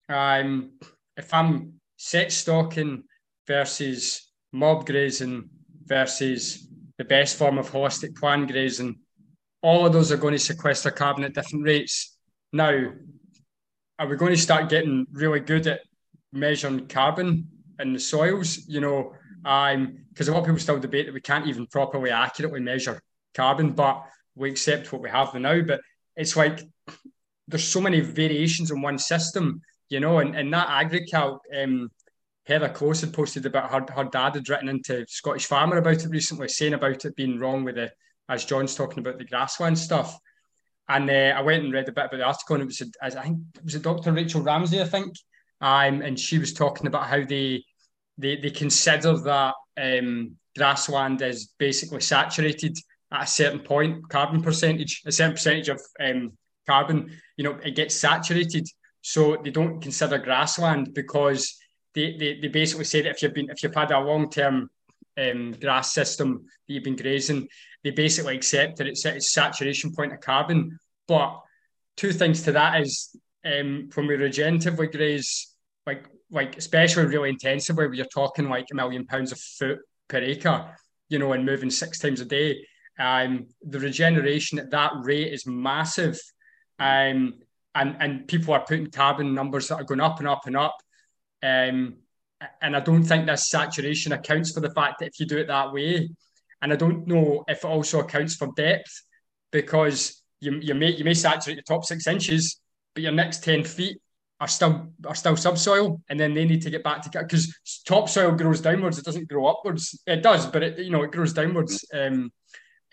I'm if I'm set stocking versus mob grazing versus the best form of holistic plan grazing, all of those are going to sequester carbon at different rates. Now, are we going to start getting really good at measuring carbon in the soils? You know, um, because a lot of people still debate that we can't even properly accurately measure carbon, but we accept what we have now. But it's like there's so many variations in one system, you know, and, and that Agrecalc, um, Heather Close had posted about her, her dad had written into Scottish Farmer about it recently, saying about it being wrong with the, as John's talking about the grassland stuff. And uh, I went and read a bit about the article, and it was, I think, it was a Dr. Rachel Ramsey, I think, um, and she was talking about how they they, they consider that um, grassland is basically saturated at a certain point, carbon percentage, a certain percentage of um, carbon, you know, it gets saturated. So they don't consider grassland because they, they, they basically say that if you've been if you've had a long term um, grass system that you've been grazing, they basically accept that it's at its saturation point of carbon. But two things to that is um, when we regeneratively graze, like like especially really intensively, where you're talking like a million pounds of foot per acre, you know, and moving six times a day. Um, the regeneration at that rate is massive. Um, and, and people are putting carbon numbers that are going up and up and up. Um, and I don't think this saturation accounts for the fact that if you do it that way, and I don't know if it also accounts for depth, because you, you may you may saturate the top six inches, but your next ten feet are still are still subsoil, and then they need to get back to because topsoil grows downwards; it doesn't grow upwards. It does, but it you know it grows downwards. Um,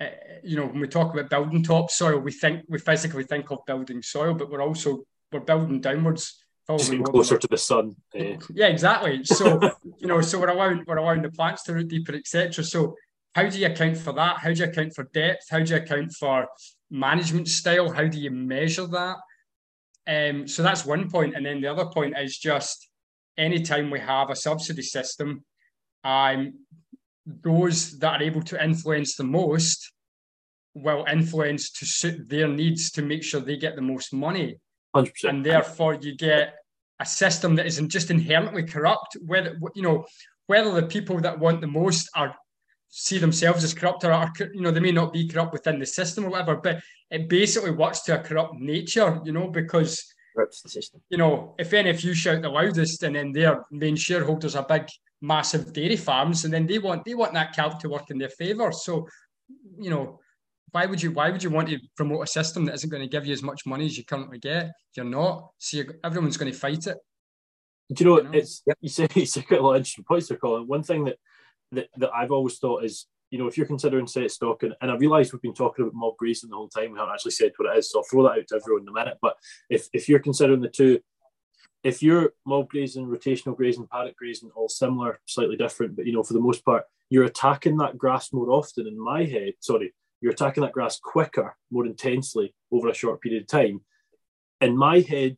uh, you know, when we talk about building topsoil, we think we physically think of building soil, but we're also we're building downwards. Closer to the sun. Uh. Yeah, exactly. So you know, so we're allowing we're allowing the plants to root deeper, etc. So how do you account for that? How do you account for depth? How do you account for management style? How do you measure that? Um, so that's one point, and then the other point is just anytime we have a subsidy system, um, those that are able to influence the most will influence to suit their needs to make sure they get the most money. 100%. And therefore, you get a system that isn't just inherently corrupt. Whether you know whether the people that want the most are see themselves as corrupt or are, you know they may not be corrupt within the system or whatever, but it basically works to a corrupt nature. You know because. You know if any if you shout the loudest and then their main shareholders are big massive dairy farms, and then they want they want that calc to work in their favour. So, you know, why would you why would you want to promote a system that isn't going to give you as much money as you currently get? You're not. So you're, everyone's going to fight it. Do you know, you know? it's yep. you say you say quite a lot of interesting points there, Colin. One thing that, that that I've always thought is you know, if you're considering set stock, and, and I realise we've been talking about mob grazing the whole time, we haven't actually said what it is, so I'll throw that out to everyone in a minute. But if, if you're considering the two, if you're mob grazing, rotational grazing, paddock grazing, all similar, slightly different, but you know, for the most part, you're attacking that grass more often. In my head, sorry, you're attacking that grass quicker, more intensely over a short period of time. In my head,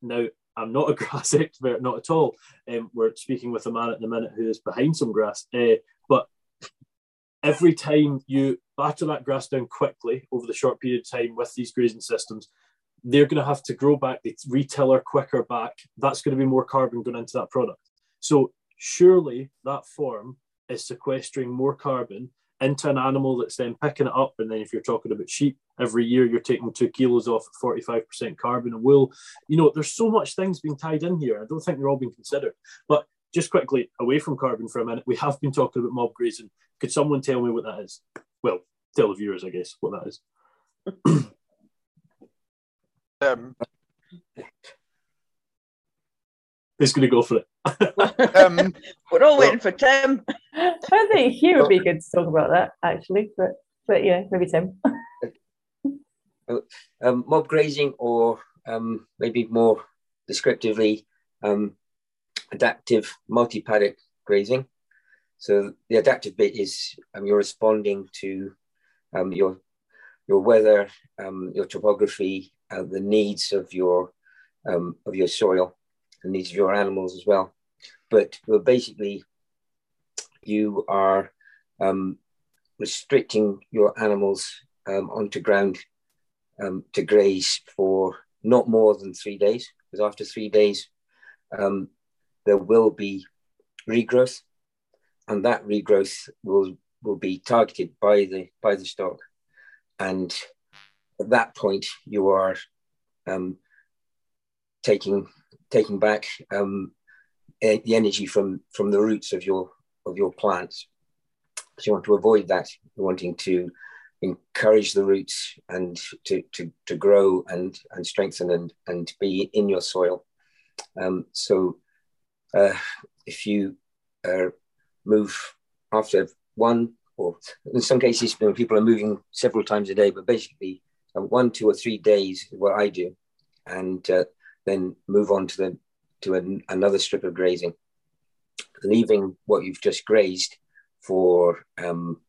now I'm not a grass expert, not at all. Um, we're speaking with a man at the minute who is behind some grass, uh, but every time you batter that grass down quickly over the short period of time with these grazing systems, they're going to have to grow back the retailer quicker back. That's going to be more carbon going into that product. So surely that form is sequestering more carbon into an animal that's then picking it up. And then if you're talking about sheep, every year you're taking two kilos off 45% carbon and wool. You know, there's so much things being tied in here. I don't think they're all being considered. But just quickly, away from carbon for a minute, we have been talking about mob grazing. Could someone tell me what that is? Well, tell the viewers, I guess, what that is. Um, Who's going to go for it? um, We're all waiting for Tim. I think he would be good to talk about that, actually. But but yeah, maybe Tim. um, mob grazing, or um, maybe more descriptively, um, adaptive multi paddock grazing. So the adaptive bit is um, you're responding to um, your your weather, um, your topography, uh, the needs of your um, of your soil, the needs of your animals as well. But basically, you are um, restricting your animals um, onto ground um, to graze for not more than three days, because after three days, um, there will be regrowth, and that regrowth will will be targeted by the by the stock, and at that point, you are um, taking taking back um, the energy from from the roots of your of your plants. So you want to avoid that. You're wanting to encourage the roots and to, to, to grow and, and strengthen and, and be in your soil. Um, so uh, if you uh, move after one, or in some cases, people are moving several times a day, but basically one, two, or three days what I do, and uh, then move on to the to an, another strip of grazing, leaving what you've just grazed for um,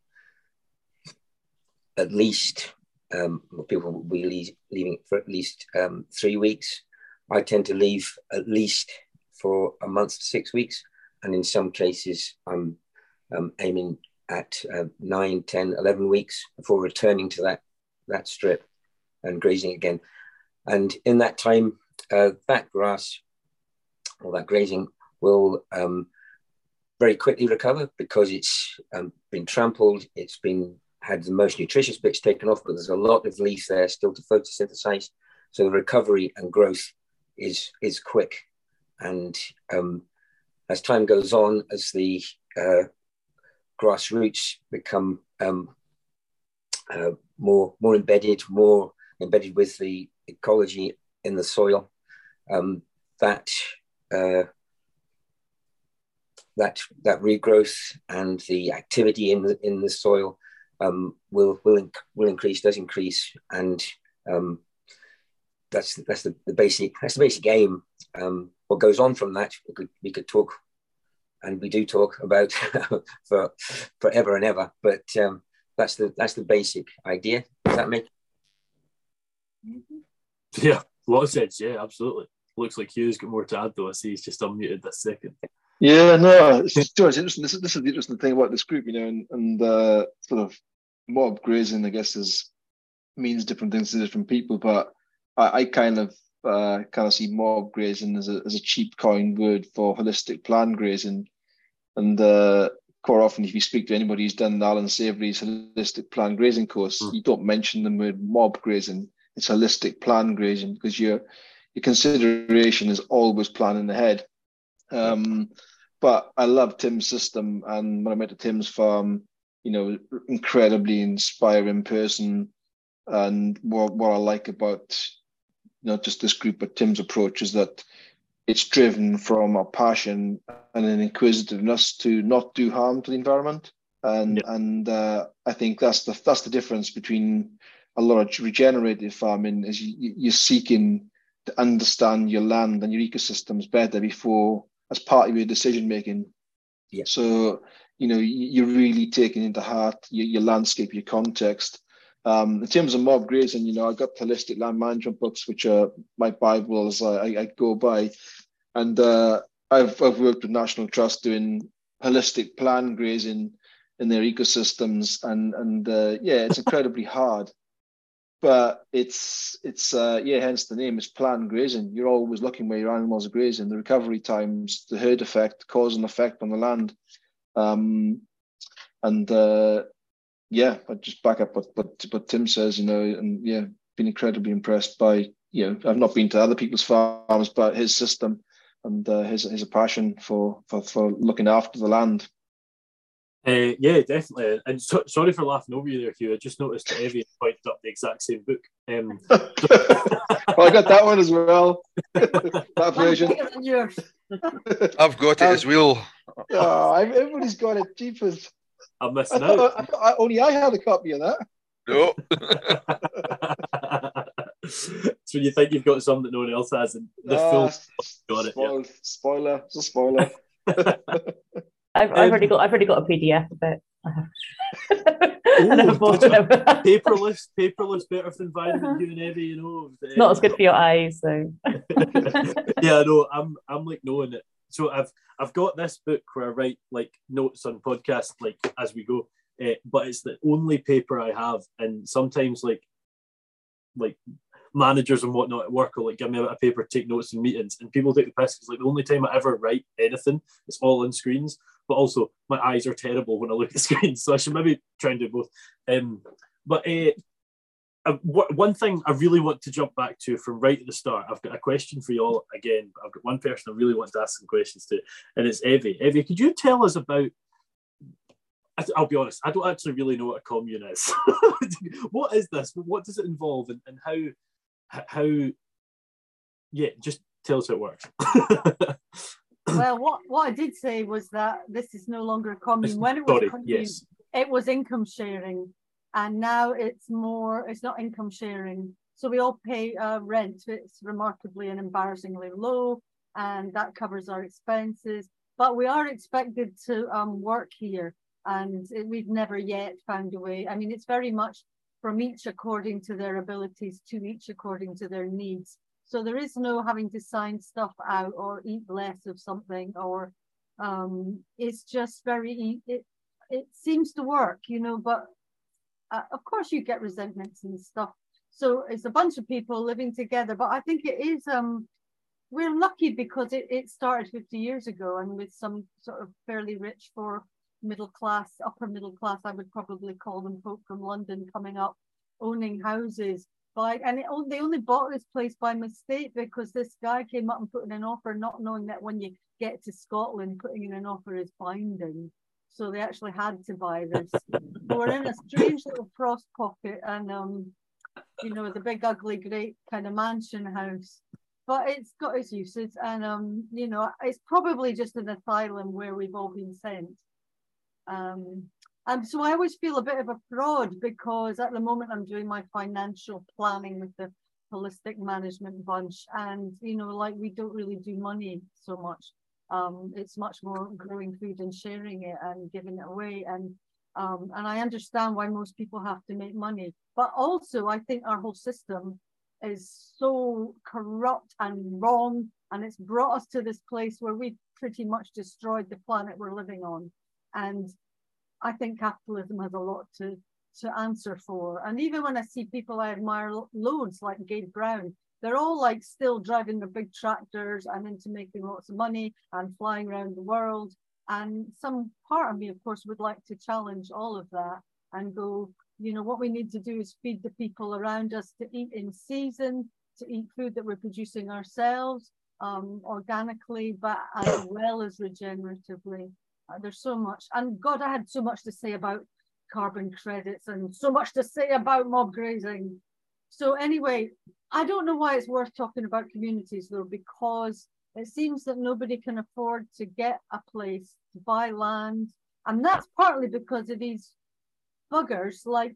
at least um, people will be leaving for at least um, three weeks. I tend to leave at least for a month to six weeks. And in some cases, I'm um, aiming at uh, 9, 10, 11 weeks before returning to that, that strip and grazing again. And in that time, uh, that grass or that grazing will um, very quickly recover because it's um, been trampled, it's been had the most nutritious bits taken off, but there's a lot of leaf there still to photosynthesize. So the recovery and growth is is quick. And um, as time goes on, as the uh, grassroots become um, uh, more more embedded, more embedded with the ecology in the soil, um, that uh, that that regrowth and the activity in the in the soil um, will will inc- will increase, does increase, and um, that's that's the, the basic that's the basic aim. Um, what goes on from that, we could we could talk, and we do talk about for forever and ever. But um, that's the that's the basic idea. Does that make? Yeah, a lot of sense. Yeah, absolutely. Looks like Hugh's got more to add though. I see he's just unmuted this second. Yeah, no, it's, it's interesting. This is, this is the interesting thing about this group, you know, and, and uh, sort of mob grazing, I guess, is means different things to different people. But I, I kind of uh, kind of see mob grazing as a as a cheap coin word for holistic plan grazing, and uh, quite often, if you speak to anybody who's done Allan Savory's holistic plan grazing course, mm. you don't mention the word mob grazing. It's holistic plan grazing because your your consideration is always planning ahead. Um, but I love Tim's system, and when I went to Tim's farm, you know, incredibly inspiring person. And what, what I like about not just this group, but Tim's approach is that it's driven from a passion and an inquisitiveness to not do harm to the environment. And yeah. and uh, I think that's the that's the difference between a lot of regenerative farming is you, you're seeking to understand your land and your ecosystems better before as part of your decision making. Yeah. So you know you're really taking into heart your, your landscape, your context. Um, in terms of mob grazing, you know, I've got holistic land management books, which are my Bibles I, I go by, and uh, I've I've worked with National Trust doing holistic plan grazing in their ecosystems, and and uh, yeah, it's incredibly hard, but it's it's uh, yeah, hence the name. It's plan grazing. You're always looking where your animals are grazing, the recovery times, the herd effect, cause and effect on the land. Um, and uh, yeah, I just back up what, what what Tim says, you know, and yeah, been incredibly impressed by you know I've not been to other people's farms, but his system and uh, his his passion for, for for looking after the land. Uh, yeah, definitely. And so, sorry for laughing over you there, Hugh. I just noticed that Evie pointed up the exact same book. Um, well, I got that one as well. that version. I've got it um, as well. Oh, everybody's got it. Jeepers. I'm missing I out. I thought I, only I had a copy of that. No. so you think you've got some that no one else has, and the uh, full got it. Yeah. Spoiler, it's a spoiler. I've, I've already um, got I've already got a PDF of it. Ooh, paperless, paperless, better for the environment. You and Evie, you know. It's not as good uh, for your eyes, so. yeah, no, I'm I'm like knowing it. So I've I've got this book where I write like notes on podcasts like as we go, uh, but it's the only paper I have, and sometimes like like managers and whatnot at work will like give me a bit of paper, take notes in meetings, and people take the piss. It's like the only time I ever write anything, it's all on screens. But also, my eyes are terrible when I look at screens, so I should maybe try and do both. Um, but uh, uh, one thing I really want to jump back to from right at the start, I've got a question for you all again. I've got one person I really want to ask some questions to, and it's Evie. Evie, could you tell us about? I'll be honest, I don't actually really know what a commune is. what is this? What does it involve, and, and how, how? Yeah, just tell us how it works. well, what what I did say was that this is no longer a commune. When it was Sorry, commune, yes. it was income sharing and now it's more it's not income sharing so we all pay uh, rent it's remarkably and embarrassingly low and that covers our expenses but we are expected to um, work here and we've never yet found a way i mean it's very much from each according to their abilities to each according to their needs so there is no having to sign stuff out or eat less of something or um, it's just very it, it seems to work you know but uh, of course you get resentments and stuff. So it's a bunch of people living together, but I think it is, um, we're lucky because it, it started 50 years ago and with some sort of fairly rich for middle class, upper middle class, I would probably call them folk from London coming up, owning houses. By, and it, they only bought this place by mistake because this guy came up and put in an offer, not knowing that when you get to Scotland, putting in an offer is binding. So they actually had to buy this. they were in a strange little frost pocket and, um, you know, the big, ugly, great kind of mansion house. But it's got its uses. And, um, you know, it's probably just an asylum where we've all been sent. Um, and so I always feel a bit of a fraud because at the moment I'm doing my financial planning with the holistic management bunch. And, you know, like we don't really do money so much um, it's much more growing food and sharing it and giving it away. And um, and I understand why most people have to make money, but also I think our whole system is so corrupt and wrong, and it's brought us to this place where we've pretty much destroyed the planet we're living on. And I think capitalism has a lot to to answer for. And even when I see people I admire loads like Gabe Brown, they're all like still driving the big tractors and into making lots of money and flying around the world. And some part of me, of course, would like to challenge all of that and go, you know, what we need to do is feed the people around us to eat in season, to eat food that we're producing ourselves um, organically, but as well as regeneratively. Uh, there's so much. And God, I had so much to say about carbon credits and so much to say about mob grazing. So anyway, I don't know why it's worth talking about communities though, because it seems that nobody can afford to get a place to buy land. And that's partly because of these buggers like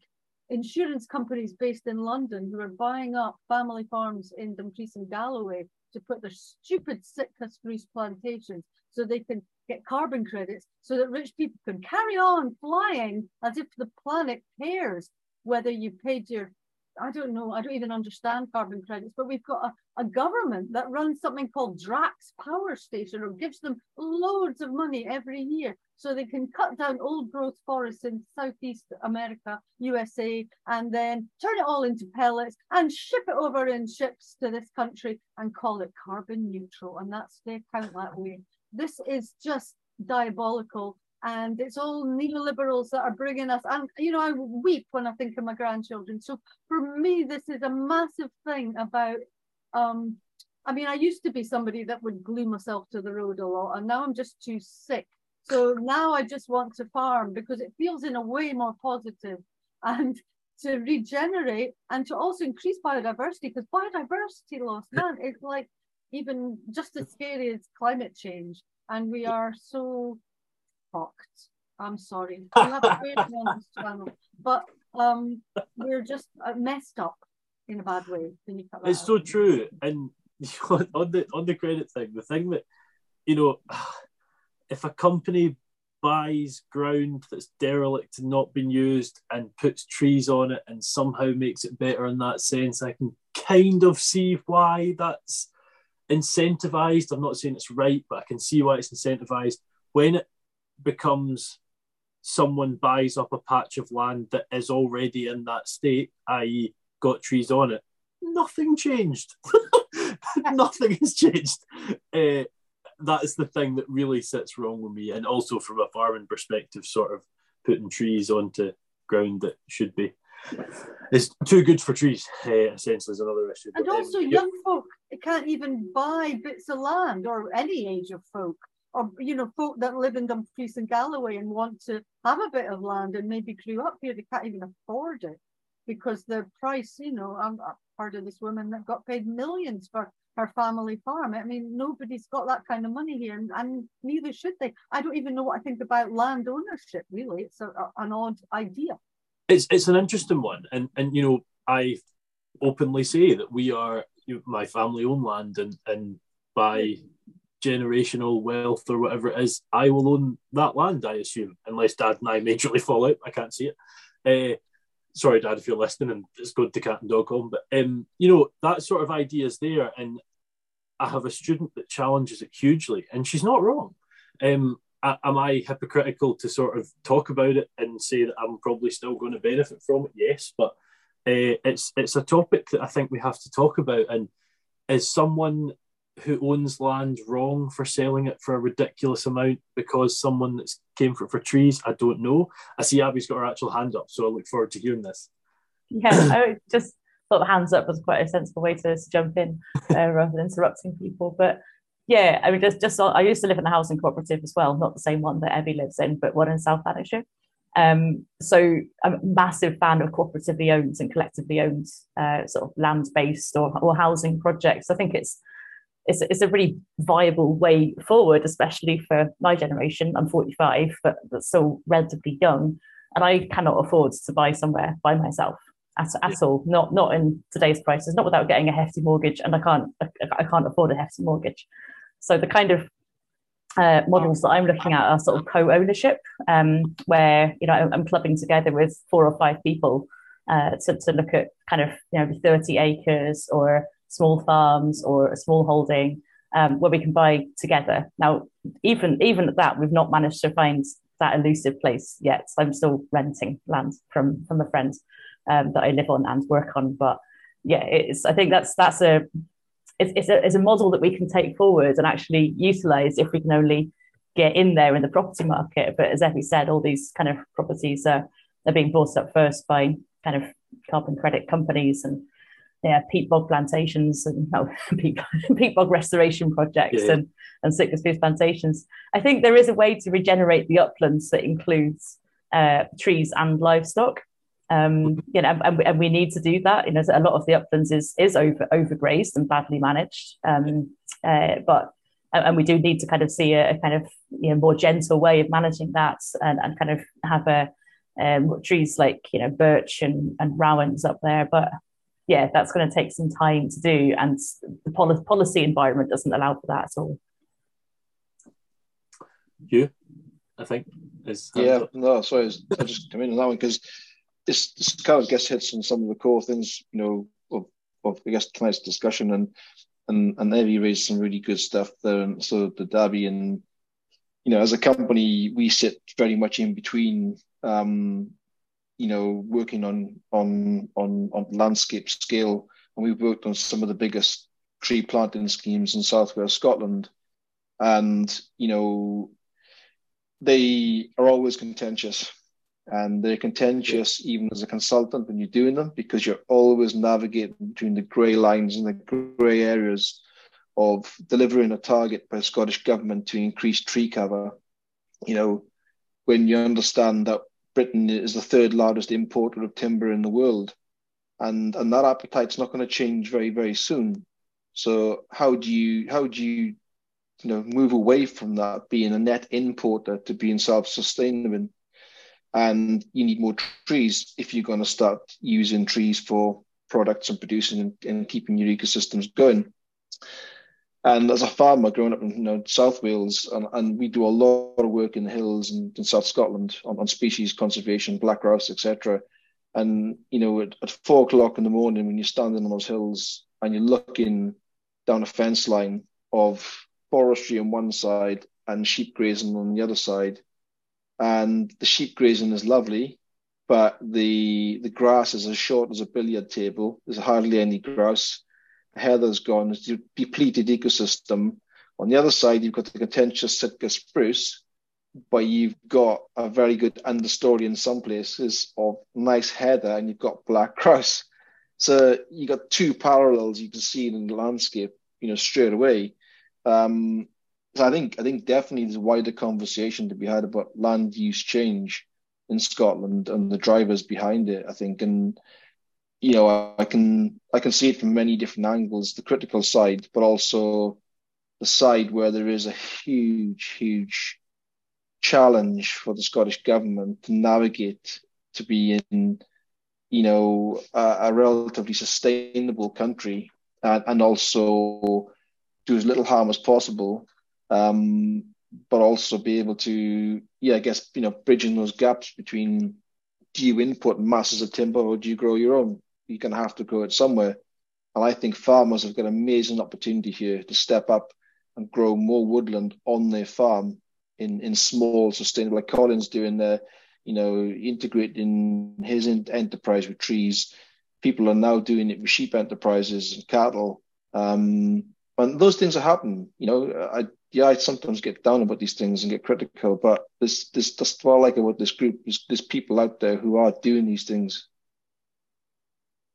insurance companies based in London who are buying up family farms in Dumfries and Galloway to put their stupid Sitka spruce plantations so they can get carbon credits so that rich people can carry on flying as if the planet cares whether you paid your I don't know, I don't even understand carbon credits, but we've got a, a government that runs something called Drax Power Station or gives them loads of money every year so they can cut down old growth forests in Southeast America, USA, and then turn it all into pellets and ship it over in ships to this country and call it carbon neutral. And that's the account that way. This is just diabolical. And it's all neoliberals that are bringing us and you know i weep when i think of my grandchildren. So for me this is a massive thing about um i mean i used to be somebody that would glue myself to the road a lot and now i'm just too sick. So now i just want to farm because it feels in a way more positive and to regenerate and to also increase biodiversity because biodiversity loss man it's like even just as scary as climate change and we are so fucked. I'm sorry. We have on this channel, but um, we're just uh, messed up in a bad way. Can you cut that It's out? so true. And on the on the credit thing, the thing that you know, if a company buys ground that's derelict and not been used and puts trees on it and somehow makes it better in that sense, I can kind of see why that's incentivized. I'm not saying it's right, but I can see why it's incentivized. When it becomes someone buys up a patch of land that is already in that state, i.e., got trees on it, nothing changed. nothing has changed. Uh, that is the thing that really sits wrong with me. And also from a farming perspective, sort of putting trees onto ground that should be is too good for trees, uh, essentially, is another issue. And but, also, um, young folk can't even buy bits of land, or any age of folk, or you know, folk that live in Dumfries and Galloway and want to have a bit of land and maybe grew up here, they can't even afford it because the price, you know, I'm, I'm part of this woman that got paid millions for her family farm. I mean, nobody's got that kind of money here, and, and neither should they. I don't even know what I think about land ownership. Really, it's a, a, an odd idea. it's it's an interesting one, and and you know I openly say that we are my family own land, and and by generational wealth or whatever it is, I will own that land. I assume, unless Dad and I majorly fall out, I can't see it. Uh, sorry, Dad, if you're listening, and it's good to cat and dog home, but um, you know that sort of idea is there, and I have a student that challenges it hugely, and she's not wrong. Um, am I hypocritical to sort of talk about it and say that I'm probably still going to benefit from it? Yes, but uh, it's it's a topic that I think we have to talk about. And is someone who owns land wrong for selling it for a ridiculous amount because someone that's came for for trees? I don't know. I see Abby's got her actual hand up, so I look forward to hearing this. Yeah, I just thought the hands up was quite a sensible way to, jump in uh, rather than interrupting people. But yeah, I mean, just just I used to live in a housing cooperative as well, not the same one that Evie lives in, but one in South Lanarkshire. Um, so I'm a massive fan of cooperatively owned and collectively owned uh, sort of land-based or, or housing projects. I think it's it's, it's a really viable way forward, especially for my generation. I'm 45, but, but still relatively young, and I cannot afford to buy somewhere by myself at, at all. Not not in today's prices. Not without getting a hefty mortgage, and I can't I, I can't afford a hefty mortgage. So the kind of uh, models that I'm looking at are sort of co-ownership, um, where you know I'm, clubbing together with four or five people uh, to, to look at kind of you know 30 acres or small farms or a small holding um, where we can buy together. Now, even even at that, we've not managed to find that elusive place yet. I'm still renting land from from a friend um, that I live on and work on. But yeah, it's I think that's that's a it's, it's a it's a model that we can take forward and actually utilize if we can only get in there in the property market. But as Effie said, all these kind of properties are are being bought up first by kind of carbon credit companies and yeah, peat bog plantations and no, peat, peat bog restoration projects Yeah. and, and Sitka spruce plantations. I think there is a way to regenerate the uplands that includes uh, trees and livestock. Um, you know, and, and we need to do that. You know, a lot of the uplands is is over overgrazed and badly managed. Um, uh, but and we do need to kind of see a, a kind of you know more gentle way of managing that and, and kind of have a um, trees like you know birch and and rowans up there. But yeah, that's going to take some time to do, and the poli- policy environment doesn't allow for that at all. You, I think, is Yeah, no, sorry, I was- I just come in on that one because this, this kind of guess hits on some of the core things, you know, of, of I guess tonight's discussion and and and Evie raised some really good stuff there, and so the Derby and you know, as a company, we sit very much in between, um, you know, working on on on on landscape scale, and we've worked on some of the biggest tree planting schemes in southwest Scotland, and you know, they are always contentious and they're contentious even as a consultant when you're doing them because you're always navigating between the grey lines and the grey areas of delivering a target by the Scottish government to increase tree cover. You know, when you understand that Britain is the third largest importer of timber in the world, and and that appetite's not going to change very very soon. So how do you how do you you know move away from that being a net importer to being self-sustaining? And you need more trees if you're going to start using trees for products and producing and, and keeping your ecosystems going. And as a farmer growing up in you know, South Wales, and, and we do a lot of work in the hills and in South Scotland on, on species conservation, black grouse, etc. And you know, at, at four o'clock in the morning, when you're standing on those hills and you're looking down a fence line of forestry on one side and sheep grazing on the other side, and the sheep grazing is lovely, but the the grass is as short as a billiard table. There's hardly any grass. Heather's gone. It's a depleted ecosystem. On the other side, you've got the contentious Sitka spruce, but you've got a very good understory in some places of nice heather, and you've got black grouse. So you've got two parallels you can see in the landscape, you know, straight away. Um, I think I think definitely there's a wider conversation to be had about land use change in Scotland and the drivers behind it. I think, and you know, I can I can see it from many different angles: the critical side, but also the side where there is a huge, huge challenge for the Scottish government to navigate to be in, you know, a, a relatively sustainable country and, and also do as little harm as possible um, but also be able to, yeah, I guess, you know, bridging those gaps between do you input masses of timber or do you grow your own? You're going to have to grow it somewhere. And I think farmers have got an amazing opportunity here to step up and grow more woodland on their farm in, in small, sustainable, like Colin's doing there, you know, integrating his enterprise with trees. People are now doing it with sheep enterprises and cattle. Um, and those things are happening. You know, I yeah, I sometimes get down about these things and get critical, but this this that's what I like about this group. There's, there's people out there who are doing these things.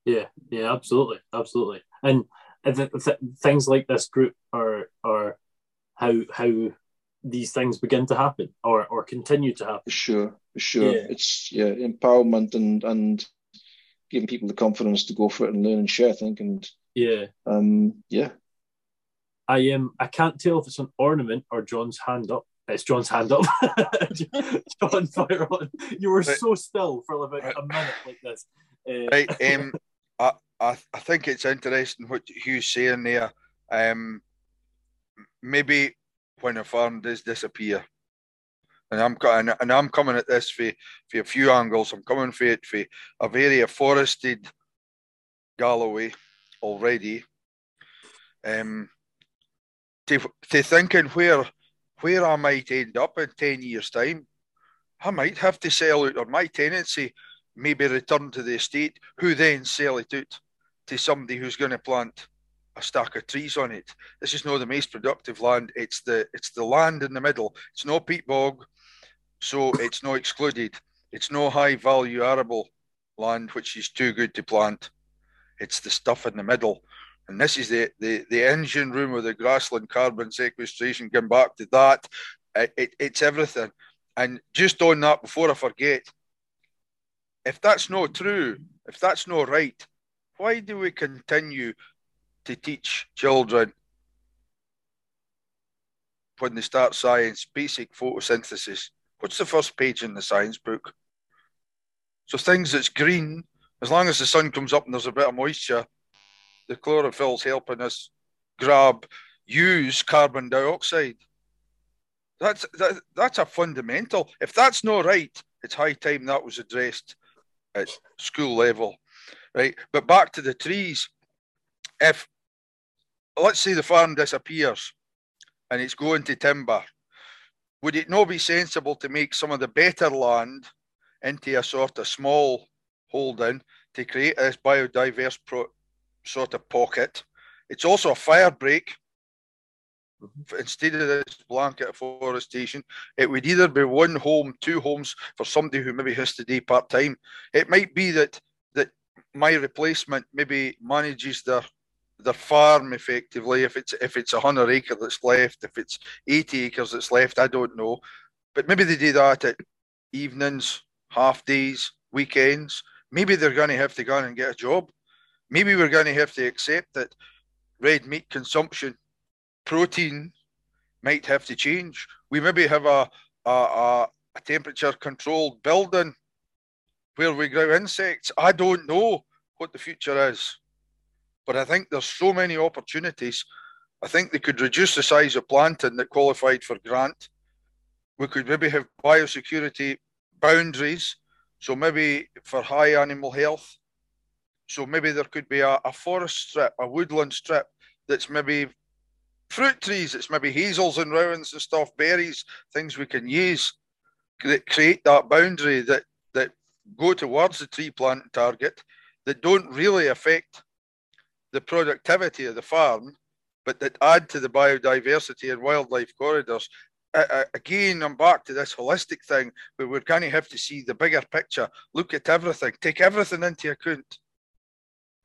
Yeah, yeah, absolutely, absolutely, and th- th- things like this group are are how how these things begin to happen or or continue to happen. For sure, for sure. Yeah. It's yeah, empowerment and and giving people the confidence to go for it and learn and share. I think, and yeah, um, yeah, I am. Um, I can't tell if it's an ornament or John's hand up. It's John's hand up. John, fire on. You were right. so still for about right. a minute like this. Uh, right. Um, I, I, I think it's interesting what Hugh's saying there. Um, maybe when a farm does disappear, and I'm and, and I'm coming at this for, for a few angles. I'm coming for it for a very forested Galloway already. Um, to, to thinking where where I might end up in 10 years' time. I might have to sell out on my tenancy, maybe return to the estate, who then sell it out to somebody who's going to plant a stack of trees on it. This is not the most productive land. It's the it's the land in the middle. It's no peat bog, so it's no excluded. It's no high value arable land which is too good to plant. It's the stuff in the middle and this is the, the, the engine room of the grassland carbon sequestration. Going back to that, it, it, it's everything. And just on that, before I forget, if that's not true, if that's not right, why do we continue to teach children when they start science basic photosynthesis? What's the first page in the science book? So things that's green, as long as the sun comes up and there's a bit of moisture, the chlorophyll's helping us grab, use carbon dioxide. That's that, that's a fundamental. If that's not right, it's high time that was addressed at school level, right? But back to the trees. If let's say the farm disappears and it's going to timber, would it not be sensible to make some of the better land into a sort of small holding to create this biodiverse pro- sort of pocket. It's also a fire break. Mm-hmm. Instead of this blanket afforestation, it would either be one home, two homes for somebody who maybe has to do part time. It might be that that my replacement maybe manages their their farm effectively. If it's if it's a hundred acre that's left, if it's eighty acres that's left, I don't know. But maybe they do that at evenings, half days, weekends. Maybe they're going to have to go and get a job maybe we're going to have to accept that red meat consumption, protein might have to change. We maybe have a, a, a, a temperature controlled building where we grow insects. I don't know what the future is, but I think there's so many opportunities. I think they could reduce the size of planting that qualified for grant. We could maybe have biosecurity boundaries. So maybe for high animal health. So maybe there could be a, a forest strip, a woodland strip that's maybe fruit trees, it's maybe hazels and rowans and stuff, berries, things we can use that create that boundary that that go towards the tree planting target that don't really affect the productivity of the farm, but that add to the biodiversity and wildlife corridors. Again, I'm back to this holistic thing, but we're going to have to see the bigger picture, look at everything, take everything into account.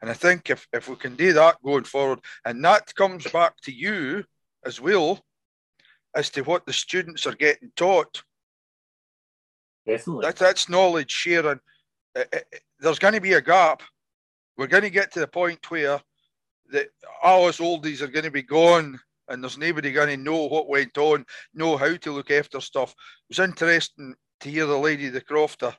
And I think if, if we can do that going forward, and that comes back to you as well, as to what the students are getting taught. Definitely. That, that's knowledge sharing. There's going to be a gap. We're going to get to the point where the, all us oldies are going to be gone and there's nobody going to know what went on, know how to look after stuff. It was interesting to hear the lady, the Crofter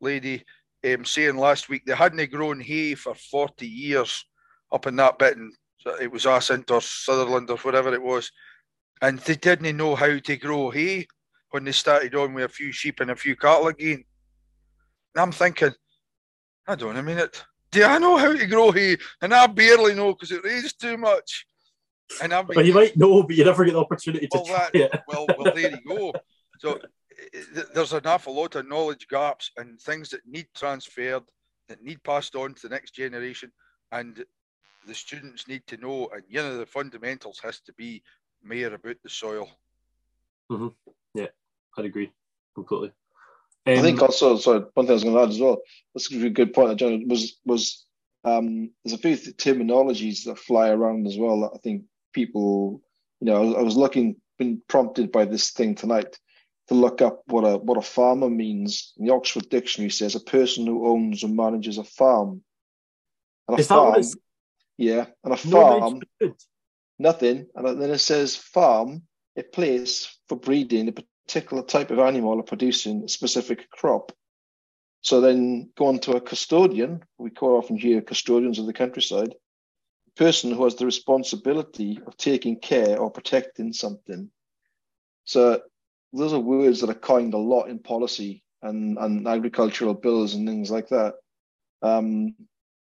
lady, um, saying last week they hadn't grown hay for 40 years up in that bit, and it was Assynt or Sutherland or whatever it was, and they didn't know how to grow hay when they started on with a few sheep and a few cattle again. And I'm thinking, I don't know, I mean it. Do I know how to grow hay? And I barely know because it rains too much. And been, well, you might know, but you never get the opportunity to well, try that, it. well, well, there you go. So there's an awful lot of knowledge gaps and things that need transferred, that need passed on to the next generation, and the students need to know. And you know, the fundamentals has to be more about the soil. Mm-hmm. Yeah, I'd agree completely. Um, I think also, sorry, one thing I was going to add as well. That's a good point, John. Was was um, there's a few terminologies that fly around as well. That I think people, you know, I was, I was looking, been prompted by this thing tonight to look up what a what a farmer means. And the Oxford Dictionary says a person who owns and manages a farm. And a Is farm, yeah, and a farm, nothing. And then it says farm, a place for breeding a particular type of animal or producing a specific crop. So then going to a custodian, we quite often hear custodians of the countryside, person who has the responsibility of taking care or protecting something. So those are words that are coined a lot in policy and, and agricultural bills and things like that. Um,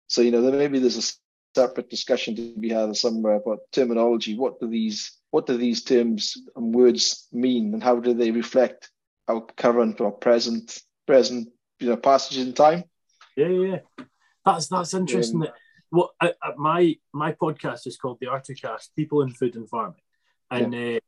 so you know, there maybe there's a separate discussion to be had somewhere about terminology. What do these what do these terms and words mean, and how do they reflect our current or present present you know passage in time? Yeah, yeah, that's that's interesting. Um, what I, I, my my podcast is called the R2Kast, People in Food and Farming, and yeah. uh,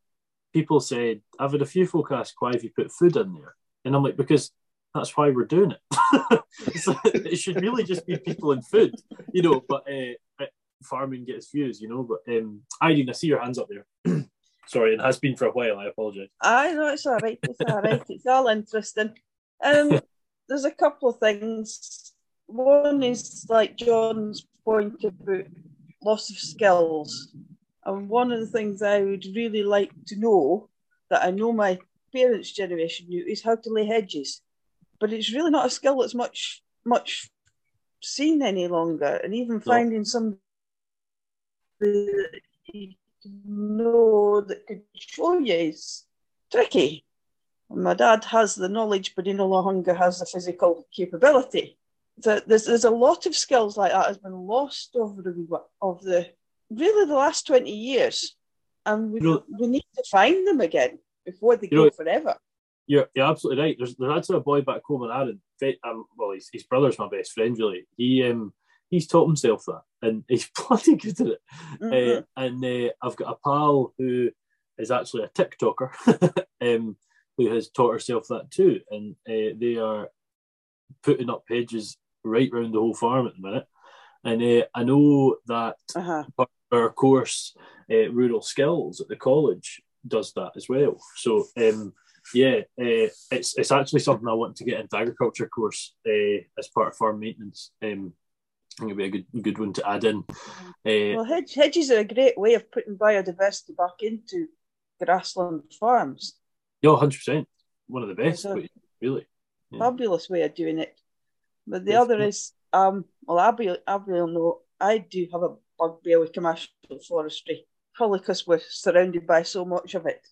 people said, I've had a few folk ask, why have you put food in there? And I'm like, because that's why we're doing it. it should really just be people and food, you know, but uh, farming gets views, you know. But um, Irene, I see your hands up there. Sorry, it has been for a while. I apologise. I know it's all right. It's all right. It's all interesting. Um, there's a couple of things. One is like John's point about loss of skills. And one of the things I would really like to know that I know my parents' generation knew is how to lay hedges. But it's really not a skill that's much much seen any longer. And even finding some that you know that could show you is tricky. my dad has the knowledge, but he no longer has the physical capability. So there's, there's a lot of skills like that has been lost over the of the really the last 20 years. And we, you know, we need to find them again before they go know, forever. You're, you're absolutely right. There's, there's actually a boy back home in Arran. Um, well, his, his brother's my best friend, really. He um, He's taught himself that and he's bloody good at it. Mm-hmm. Uh, and uh, I've got a pal who is actually a TikToker um, who has taught herself that too. And uh, they are putting up hedges right round the whole farm at the minute. And uh, I know that uh-huh. Our course, uh, Rural Skills at the college, does that as well. So, um, yeah, uh, it's it's actually something I want to get into agriculture course uh, as part of farm maintenance. Um, I think it'd be a good good one to add in. Uh, well, hedge, hedges are a great way of putting biodiversity back into grassland farms. Yeah, hundred percent. One of the best, really. Yeah. Fabulous way of doing it. But the other is, um, well, Abby, Abby will be know I do have a bugbear with commercial forestry. probably because we're surrounded by so much of it.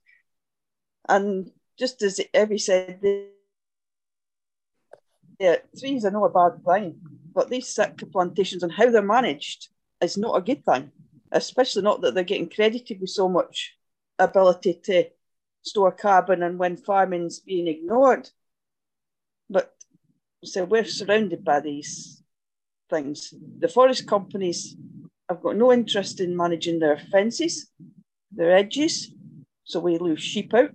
And just as Evie said, yeah, trees are not a bad thing, but these sitka plantations and how they're managed is not a good thing, especially not that they're getting credited with so much ability to store carbon and when farming's being ignored. But so we're surrounded by these things. The forest companies have got no interest in managing their fences, their edges, so we lose sheep out.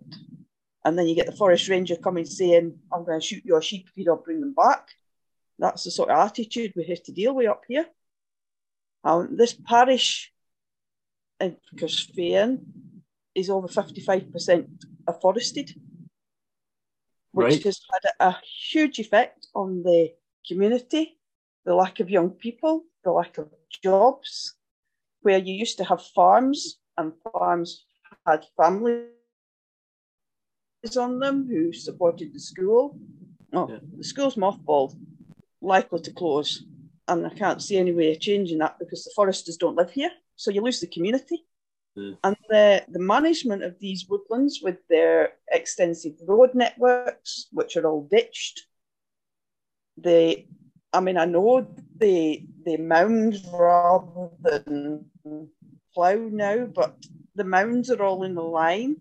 And then you get the forest ranger coming saying, I'm going to shoot your sheep if you don't bring them back. That's the sort of attitude we have to deal with up here. Um, this parish in Carsphairn is over 55% afforested, which Right. has had a huge effect on the community, the lack of young people, the lack of jobs, where you used to have farms and farms had families on them who supported the school. Oh, Yeah. the school's mothballed, likely to close. And I can't see any way of changing that because the foresters don't live here. So you lose the community. Yeah. And the, the management of these woodlands with their extensive road networks, which are all ditched, they, I mean, I know they, they mound rather than plough now, but the mounds are all in the line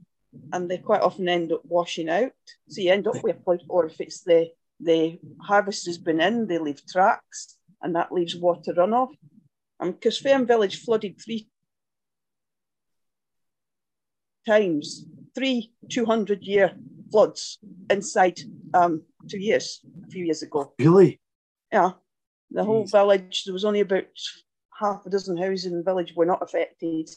and they quite often end up washing out. So you end up with a plough, or if it's the, the harvest has been in, they leave tracks and that leaves water runoff. And Carsphairn Village flooded three times, three 200 year floods inside um, two years, a few years ago. Really? Yeah, the whole Jeez. village, there was only about half a dozen houses in the village were not affected.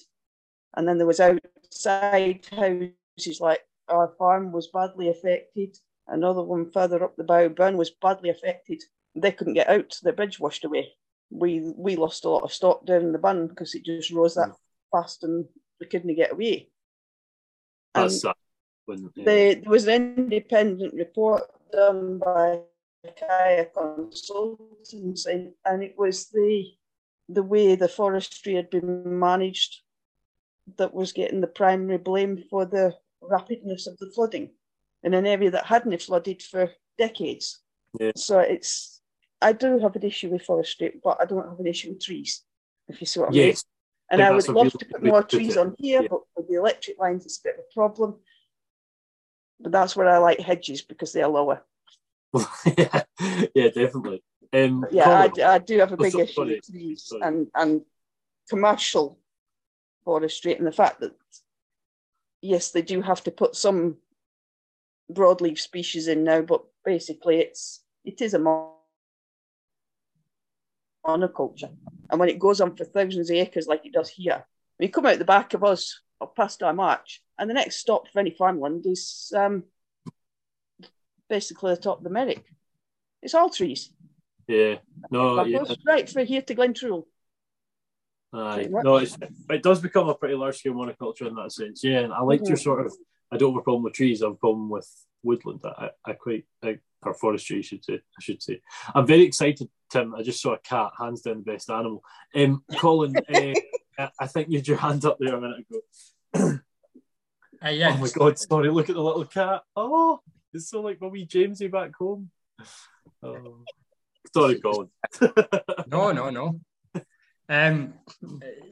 And then there was outside houses like our farm was badly affected. Another one further up the bow burn was badly affected. They couldn't get out, the bridge washed away. We we lost a lot of stock down in the bun because it just rose that fast and we couldn't get away. And sad. When, yeah. the, there was an independent report done by Kaya Consultants, and, and it was the the way the forestry had been managed that was getting the primary blame for the rapidness of the flooding in an area that hadn't flooded for decades. Yeah. So it's I do have an issue with forestry, but I don't have an issue with trees, if you see what I mean. yes. And think I would love to put more trees on here, Yeah. but with the electric lines, it's a bit of a problem. But that's where I like hedges because they are lower. Yeah, yeah, definitely. Um, yeah, I, I do have a big issue sorry. with trees and, and commercial forestry and the fact that, yes, they do have to put some broadleaf species in now, but basically it's it is a monoculture. And when it goes on for thousands of acres like it does here, we come out the back of us past our march, and the next stop for any farmland is um, basically the top of the Merrick. It's all trees. yeah, no, yeah, right for here to Glentrool. aye. no, it's, it does become a pretty large scale monoculture in that sense. Yeah, and I like your Mhm. sort of. I don't have a problem with trees. I have a problem with woodland. I, I quite like or forestry. I should say. I should say. I'm very excited, Tim. I just saw a cat, hands down the best animal. Um, Colin, uh, I- I think you had your hand up there a minute ago. Uh, yeah, Oh my god, sorry, look at the little cat. Oh, it's so like my wee Jamesy back home. Oh. Sorry, Colin. no, no, no. Um,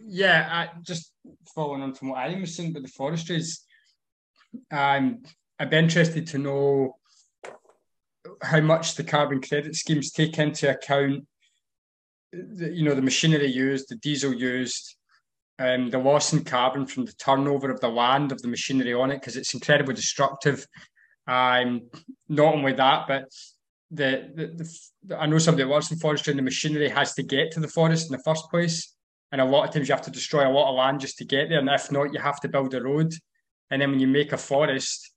yeah, I, just following on from what I was saying about the forestries, um, I'd be interested to know how much the carbon credit schemes take into account, the, you know, the machinery used, the diesel used, um, the loss in carbon from the turnover of the land of the machinery on it, because it's incredibly destructive. Um, not only that, but the, the, the I know somebody that works in forestry and the machinery has to get to the forest in the first place. And a lot of times you have to destroy a lot of land just to get there. And if not, you have to build a road. And then when you make a forest,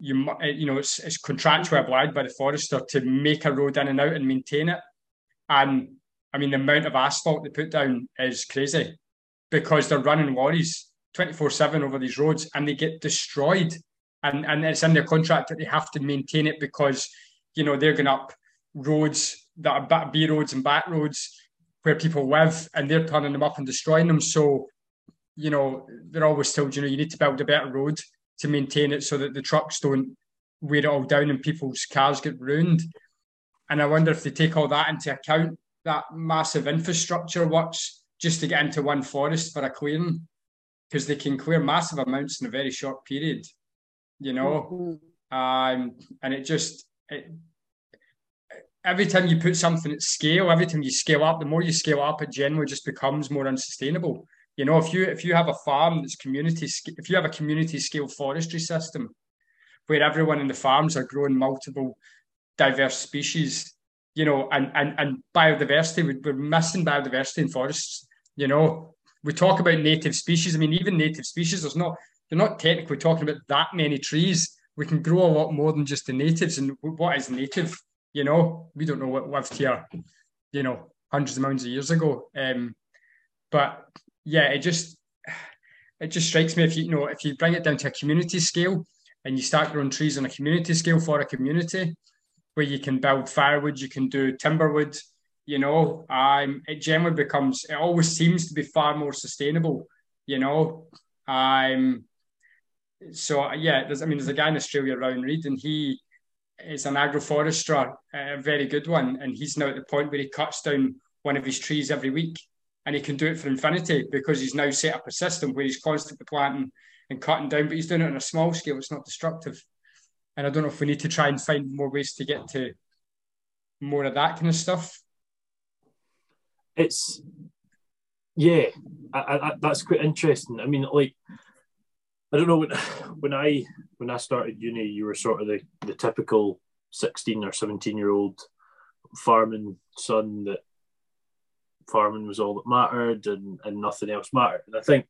you you know it's, it's contractually obliged by the forester to make a road in and out and maintain it. And I mean the amount of asphalt they put down is crazy because they're running lorries 24-7 over these roads and they get destroyed. And and it's in their contract that they have to maintain it because you know they're going up roads that are back B roads and back roads where people live and they're turning them up and destroying them. So you know, they're always told, you know, you need to build a better road to maintain it so that the trucks don't wear it all down and people's cars get ruined. And I wonder if they take all that into account, that massive infrastructure works just to get into one forest for a clearing, because they can clear massive amounts in a very short period, you know. Mm-hmm. Um, and it just it, every time you put something at scale, every time you scale up, the more you scale up, it generally just becomes more unsustainable. You know, if you if you have a farm that's community, if you have a community scale forestry system, where everyone in the farms are growing multiple diverse species, you know, and and and biodiversity, we're missing biodiversity in forests. You know, we talk about native species. I mean, even native species, there's not they're not technically talking about that many trees. We can grow a lot more than just the natives. And what is native? You know, we don't know what lived here, you know, hundreds of millions of years ago. Um, but yeah, it just it just strikes me if you, you know if you bring it down to a community scale and you start growing trees on a community scale for a community where you can build firewood, you can do timberwood, you know, um, it generally becomes it always seems to be far more sustainable, you know. Um, so uh, yeah, there's I mean there's a guy in Australia, Rowan Reid, and he is an agroforester, a very good one, and he's now at the point where he cuts down one of his trees every week, and he can do it for infinity because he's now set up a system where he's constantly planting and cutting down, but he's doing it on a small scale. It's not destructive, and I don't know if we need to try and find more ways to get to more of that kind of stuff. It's yeah, I, I, that's quite interesting. I mean, like I don't know when when I when I started uni, you were sort of the, the typical sixteen or seventeen year old farming son that farming was all that mattered and, and nothing else mattered. And I think,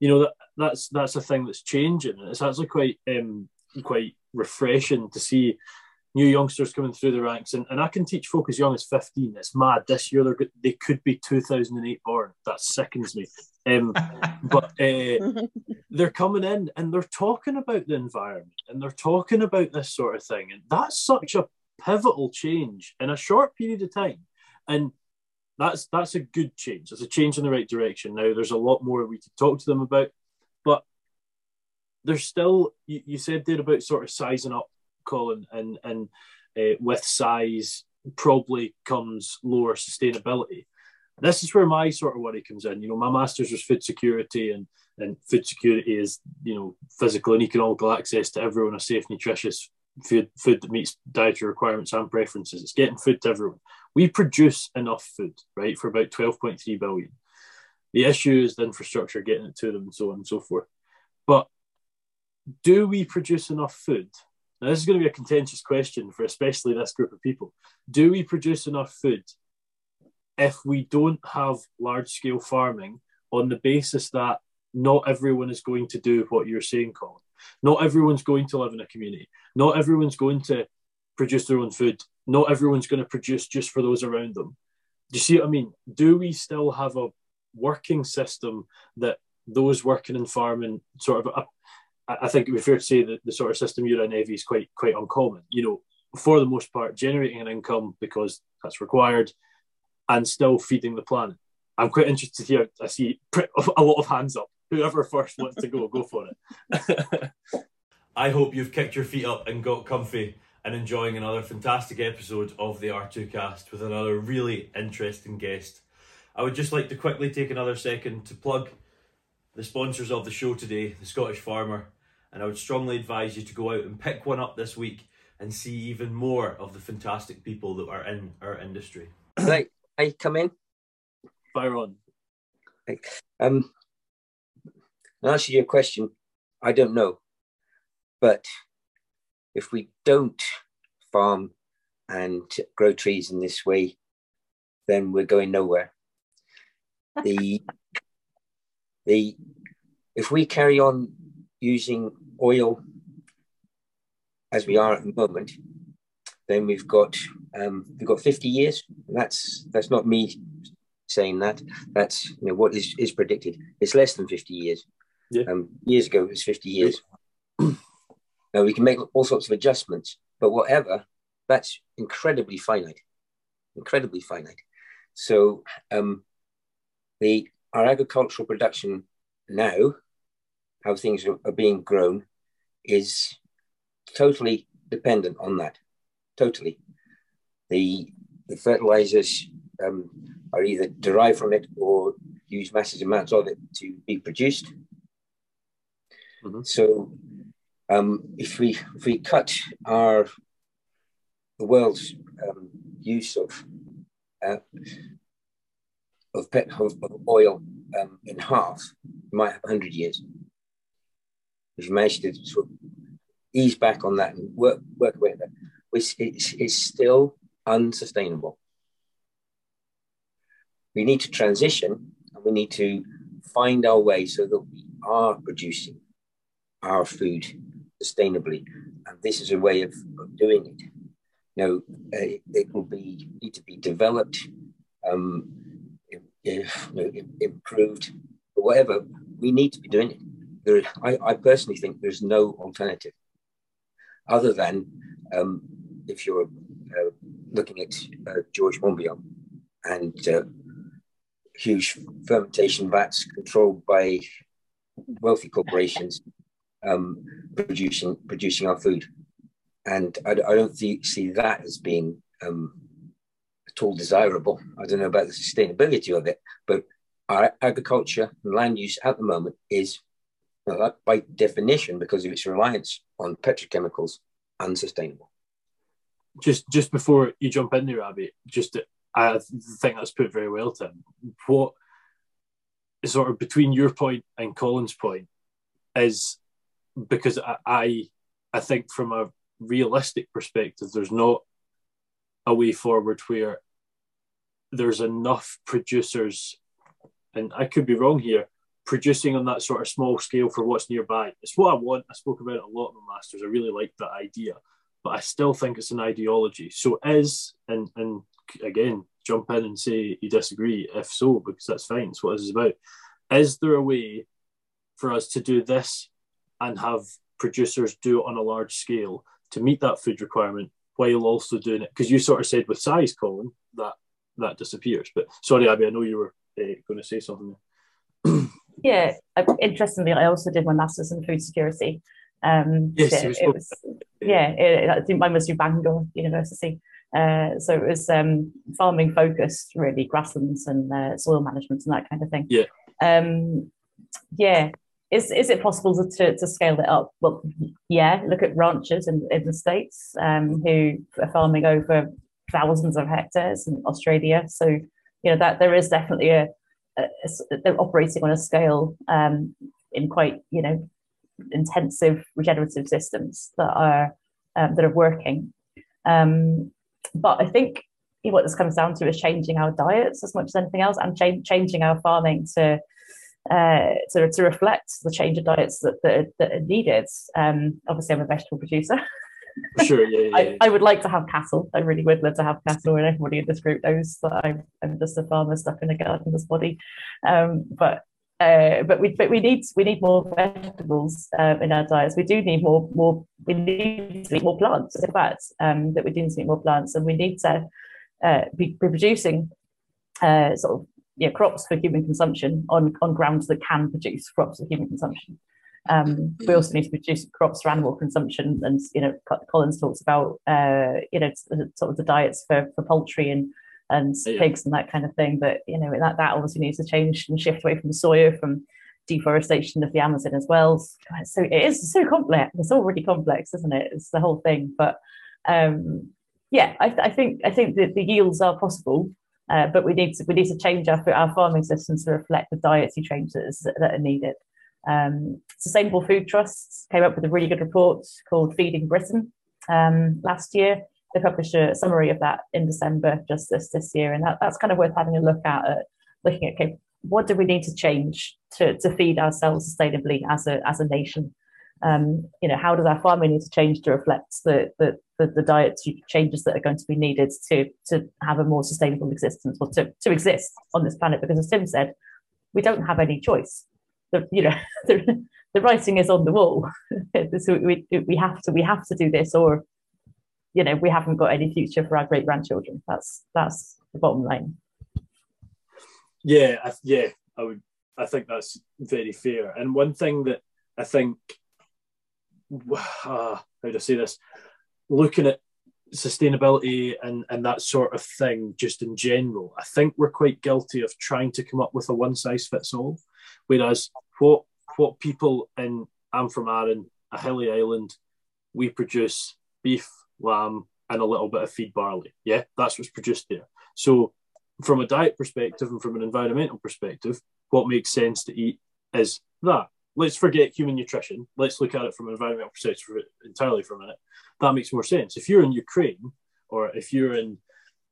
you know, that that's that's a thing that's changing. And it's actually quite um quite refreshing to see new youngsters coming through the ranks. And, and I can teach folk as young as 15. It's mad. This year they could be 2008 born. That sickens me. Um, but uh, they're coming in and they're talking about the environment and they're talking about this sort of thing. And that's such a pivotal change in a short period of time. And that's that's a good change. It's a change in the right direction. Now there's a lot more we could talk to them about, but there's still you, you said there about sort of sizing up, Colin, and and uh, with size probably comes lower sustainability this is where my sort of worry comes in. You know, my master's was food security, and and food security is you know physical and economical access to everyone a safe, nutritious food food that meets dietary requirements and preferences. It's getting food to everyone. We produce enough food, right, for about twelve point three billion. The issue is the infrastructure getting it to them, and so on and so forth. But do we produce enough food? Now, this is going to be a contentious question for especially this group of people. Do we produce enough food if we don't have large scale farming on the basis that not everyone is going to do what you're saying, Colin. Not everyone's going to live in a community. Not everyone's going to produce their own food. Not everyone's going to produce just for those around them. Do you see what I mean? Do we still have a working system that those working in farming sort of? I think it would be fair to say that the sort of system you're in, Evie, is quite quite uncommon. You know, for the most part, generating an income because that's required, and still feeding the planet. I'm quite interested to hear. I see a lot of hands up. Whoever first wants to go, go for it. I hope you've kicked your feet up and got comfy and enjoying another fantastic episode of the R2Kast with another really interesting guest. I would just like to quickly take another second to plug the sponsors of the show today, the Scottish Farmer, and I would strongly advise you to go out and pick one up this week and see even more of the fantastic people that are in our industry. Right. I come in? Fire on. Um, to answer your question, I don't know. But if we don't farm and grow trees in this way, then we're going nowhere. The the if we carry on using oil as we are at the moment, then we've got um, we've got 50 years. That's that's not me saying that. That's you know what is, is predicted. It's less than 50 years. Yeah. Um, years ago it was 50 years. now we can make all sorts of adjustments, but whatever, that's incredibly finite. Incredibly finite. So um, the our agricultural production now, how things are, are being grown, is totally dependent on that. Totally. The, the fertilizers um, are either derived from it or use massive amounts of it to be produced. Mm-hmm. So um, if we if we cut our the world's um, use of uh, of, pet, of, of oil um, in half, we might have 100 years. If you manage to sort of ease back on that and work work away with that, it's, it's, it's still unsustainable. We need to transition and we need to find our way so that we are producing our food sustainably. And this is a way of, of doing it. Now, uh, it will be need to be developed, um, if, you know, improved, whatever. We need to be doing it. I, I personally think there's no alternative other than um, if you're uh, looking at uh, George Monbiot and uh, huge fermentation vats controlled by wealthy corporations um, producing producing our food, and I, I don't see, see that as being um, at all desirable. I don't know about the sustainability of it, but our agriculture and land use at the moment is, by definition, because of its reliance on petrochemicals, unsustainable. Just just before you jump in there, Abby, just I think that's put very well, Tim. What sort of between your point and Colin's point is because I, I, think from a realistic perspective, there's not a way forward where there's enough producers, and I could be wrong here, producing on that sort of small scale for what's nearby. It's what I want. I spoke about it a lot in the Masters. I really like that idea, but I still think it's an ideology. So is and and again, jump in and say you disagree. If so, because that's fine. It's what this is about. Is there a way for us to do this and have producers do it on a large scale to meet that food requirement while also doing it. Because you sort of said with size, Colin, that that disappears. But sorry, Abby, I know you were uh, going to say something. yeah, interestingly, I also did my master's in food security. Um, yes, it, it was, yeah, it, I think mine was through Bangor University. Uh, so it was um, farming focused, really, grasslands and uh, soil management and that kind of thing. Yeah. Um, yeah, is is it possible to, to scale it up? Well, yeah. Look at ranchers in, in the states um, who are farming over thousands of hectares in Australia. So you know that there is definitely a, a, a they're operating on a scale um, in quite you know intensive regenerative systems that are um, that are working. Um, but I think what this comes down to is changing our diets as much as anything else, and cha- changing our farming to uh, to, to reflect the change of diets that, that, are, that are needed. Um, obviously, I'm a vegetable producer. sure, yeah, yeah, I, I, would like to have cattle. I really would love to have cattle, and everybody in this group knows that I'm, I'm just a farmer stuck in a gardener's body. Um, but uh, but we but we need we need more vegetables uh, in our diets. We do need more more we need to eat more plants. In fact, um, that we do need to eat more plants, and we need to uh, be, be producing uh, sort of know, crops for human consumption on, on grounds that can produce crops for human consumption. Um, we also need to produce crops for animal consumption, and you know, Colin's talks about uh, you know sort of the diets for, for poultry and and yeah. pigs and that kind of thing. But you know that that obviously needs to change and shift away from soya, from deforestation of the Amazon as well. So it is so complex. It's already complex, isn't it? It's the whole thing. But um, yeah, I, I think I think that the yields are possible. Uh, but we need to we need to change our, our farming systems to reflect the dietary changes that, that are needed. Um, Sustainable Food Trusts came up with a really good report called Feeding Britain um, last year. They published a summary of that in December just this this year, and that, that's kind of worth having a look at. Uh, looking at okay, what do we need to change to, to feed ourselves sustainably as a as a nation? Um, you know, how does our farming need to change to reflect the, the, the, the diet changes that are going to be needed to, to have a more sustainable existence or to, to exist on this planet? Because as Tim said, we don't have any choice. The, you know, the, the writing is on the wall. so we, we have to we have to do this, or you know, we haven't got any future for our great grandchildren. That's that's the bottom line. Yeah, yeah, I would I think that's very fair. And one thing that I think, uh, how do I say this? Looking at sustainability and, and that sort of thing, just in general, I think we're quite guilty of trying to come up with a one size fits all. Whereas what what people in I'm from Arran, a hilly island, we produce beef, lamb, and a little bit of feed barley. Yeah, that's what's produced there. So, from a diet perspective and from an environmental perspective, what makes sense to eat is that. Let's forget human nutrition. Let's look at it from an environmental perspective entirely for a minute. That makes more sense. If you're in Ukraine or if you're in,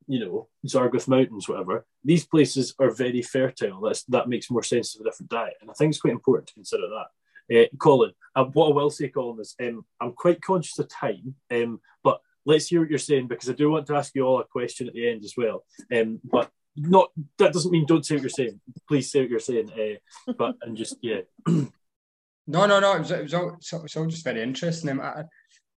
you know, Zagros Mountains, whatever, these places are very fertile. That's, that makes more sense of a different diet. And I think it's quite important to consider that. Uh, Colin, uh, what I will say, Colin, is um, I'm quite conscious of time, um, but let's hear what you're saying because I do want to ask you all a question at the end as well. Um, but not that doesn't mean don't say what you're saying. Please say what you're saying. Uh, but and just yeah. No, no, no. It was, it was, all, it was all just very interesting. I,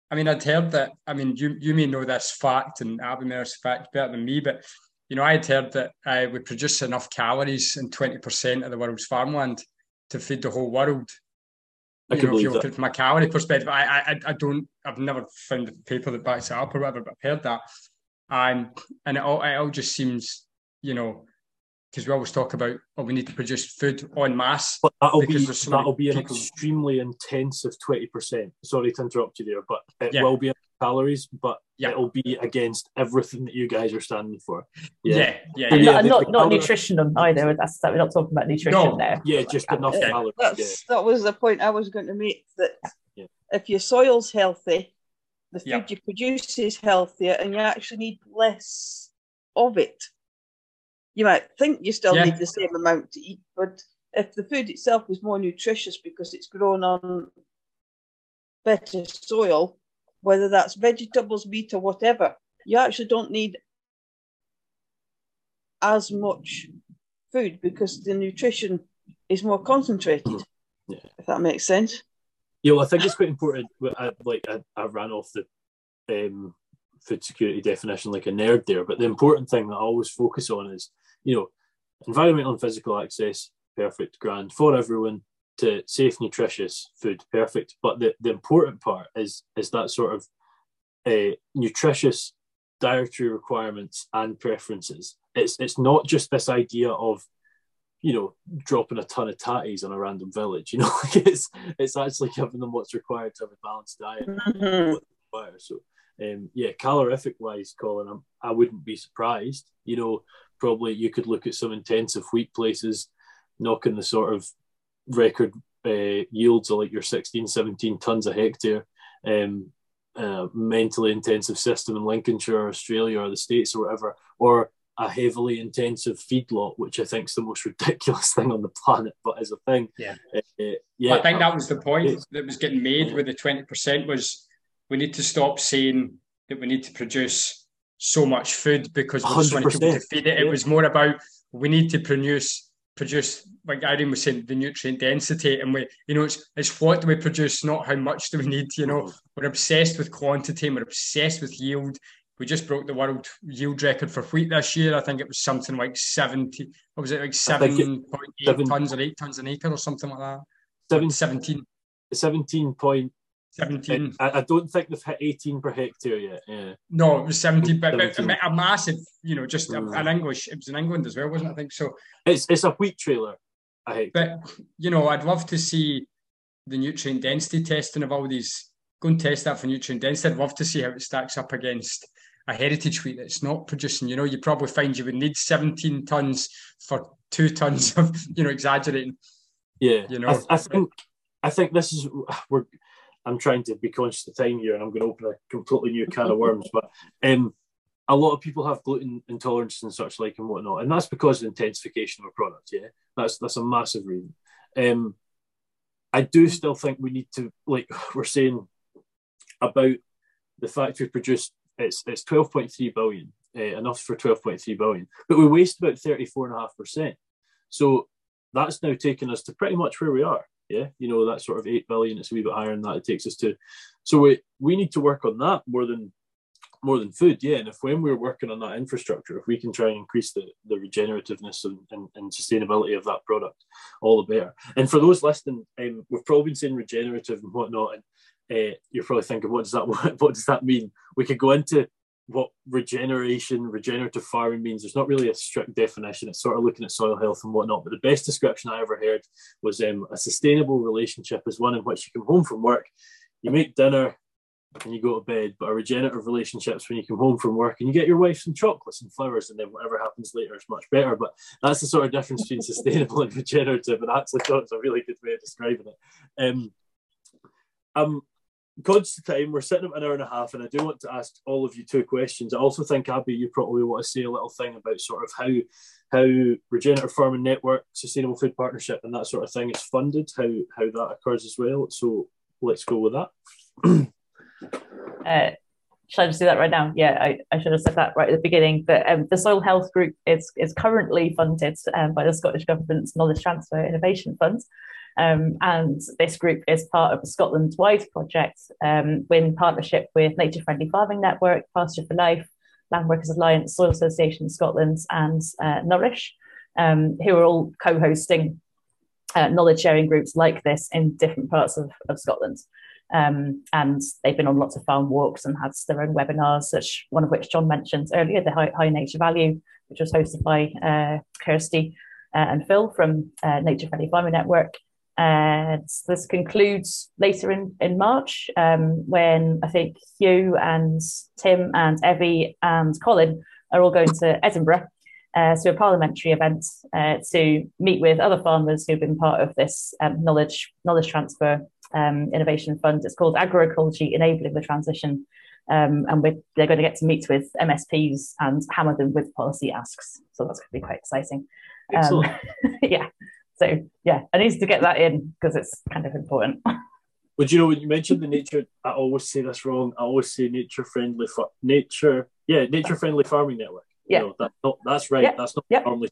I mean, I'd heard that. I mean, you you may know this fact, and Abby knows fact better than me, but you know, I had heard that uh, we produce enough calories in twenty percent of the world's farmland to feed the whole world. I you know, if you believe look that. at it from a calorie perspective, I, I, I don't, I've never found the paper that backs it up or whatever, but I've heard that, and and it all, it all just seems, you know, because we always talk about, oh, we need to produce food on mass. But that'll be so that'll be an people- extremely intensive twenty percent. Sorry to interrupt you there, but it Yeah. will be calories, but Yeah. it'll be against everything that you guys are standing for. Yeah, yeah, So, yeah. yeah, not, not, not nutrition either. That's that we're not talking about nutrition No. there. Yeah, just enough Okay. calories. Yeah. That's that was the point I was going to make. That Yeah. if your soil's healthy, the food Yeah. you produce is healthier, and you actually need less of it. You might think you still Yeah. need the same amount to eat, but if the food itself is more nutritious because it's grown on better soil, whether that's vegetables, meat, or whatever, you actually don't need as much food because the nutrition is more concentrated. Yeah. If that makes sense. Yeah, well, I think it's quite important. I, like I, I ran off the um, food security definition like a nerd there, but the important thing that I always focus on is, you know, environmental and physical access, perfect, grand for everyone to safe, nutritious food, perfect. But the, the important part is is that sort of uh, nutritious dietary requirements and preferences. It's it's not just this idea of you know, dropping a ton of tatties on a random village. You know, like it's it's actually giving them what's required to have a balanced diet. require. So, um, yeah, calorific wise, Colin, I'm, I wouldn't be surprised. You know, probably you could look at some intensive wheat places knocking the sort of record uh, yields of like your 16, 17 tons a hectare. Um, uh, mentally intensive system in Lincolnshire, or Australia, or the States, or whatever, or a heavily intensive feedlot, which I think is the most ridiculous thing on the planet, but as a thing. Yeah. Uh, uh, yeah. I think that was the point that was getting made with the twenty percent was we need to stop saying that we need to produce so much food because there's so many people to feed it. It yeah. was more about we need to produce produce like Irene was saying the nutrient density. And we you know it's it's what do we produce not how much do we need you know? Mm-hmm. We're obsessed with quantity and we're obsessed with yield. We just broke the world yield record for wheat this year. I think it was something like 70 what was it like I think it- 7.8 seven- tons or 8 tons an acre or something like that? Seven, 17 17 point 17 I, I don't think they've hit 18 per hectare yet. Yeah. No, it was 17, but, but 17. a massive, you know, just Mm. an English. It was in England as well, wasn't it? I think so. It's it's a wheat trailer I. But, you know, I'd love to see the nutrient density testing of all these. Go and test that for nutrient density. I'd love to see how it stacks up against a heritage wheat that's not producing. You know, you probably find you would need 17 tons for two tons of, you know, exaggerating. Yeah, You know, I, I think I think this is we're. I'm trying to be conscious of time here, and I'm going to open a completely new can of worms. But um, a lot of people have gluten intolerance and such like and whatnot, and that's because of intensification of a product. Yeah, that's that's a massive reason. Um, I do still think we need to, like we're saying about the factory produced it's it's 12.3 billion, uh, enough for 12.3 billion, but we waste about 34.5 percent. So that's now taken us to pretty much where we are. Yeah, you know that sort of eight billion. It's a wee bit higher than that. It takes us to. So we we need to work on that more than more than food, yeah. And if when we're working on that infrastructure, if we can try and increase the, the regenerativeness and, and, and sustainability of that product, all the better. And for those listening, um, we've probably been saying regenerative and whatnot, and uh, you're probably thinking, what does that what does that mean? We could go into what regeneration, regenerative farming means. There's not really a strict definition. It's sort of looking at soil health and whatnot. But the best description I ever heard was um, a sustainable relationship is one in which you come home from work, you make dinner, and you go to bed. But a regenerative relationship is when you come home from work and you get your wife some chocolates and flowers, and then whatever happens later is much better. But that's the sort of difference between sustainable and regenerative. And I actually thought it was a really good way of describing it. Um, I'm conscious of time. We're sitting at an hour and a half, and I do want to ask all of you two questions. I also think Abby, you probably want to say a little thing about sort of how how regenerative farming network, sustainable food partnership, and that sort of thing is funded, how how that occurs as well. So let's go with that. Uh, should I just do that right now? Yeah, I, I should have said that right at the beginning. But um, the Soil Health Group is, is currently funded um, by the Scottish Government's Knowledge Transfer Innovation Fund. Um, and this group is part of a Scotland wide project um, in partnership with Nature Friendly Farming Network, Pasture for Life, Land Workers Alliance, Soil Association Scotland, and uh, Nourish, um, who are all co hosting uh, knowledge sharing groups like this in different parts of, of Scotland. Um, and they've been on lots of farm walks and had their own webinars, such one of which John mentioned earlier, the High, High Nature Value, which was hosted by uh, Kirsty uh, and Phil from uh, Nature Friendly Farming Network. And this concludes later in, in March um, when I think Hugh and Tim and Evie and Colin are all going to Edinburgh uh, to a parliamentary event uh, to meet with other farmers who've been part of this um, knowledge knowledge transfer um, innovation fund. It's called Agroecology Enabling the Transition. Um, and they're going to get to meet with MSPs and hammer them with policy asks. So that's going to be quite exciting. Um, yeah. So yeah, I need to get that in because it's kind of important. Would you know when you mentioned the nature? I always say this wrong. I always say nature friendly for nature. Yeah, nature friendly farming network. Yeah, you know, that, no, that's right. Yeah. That's not Yeah. normally.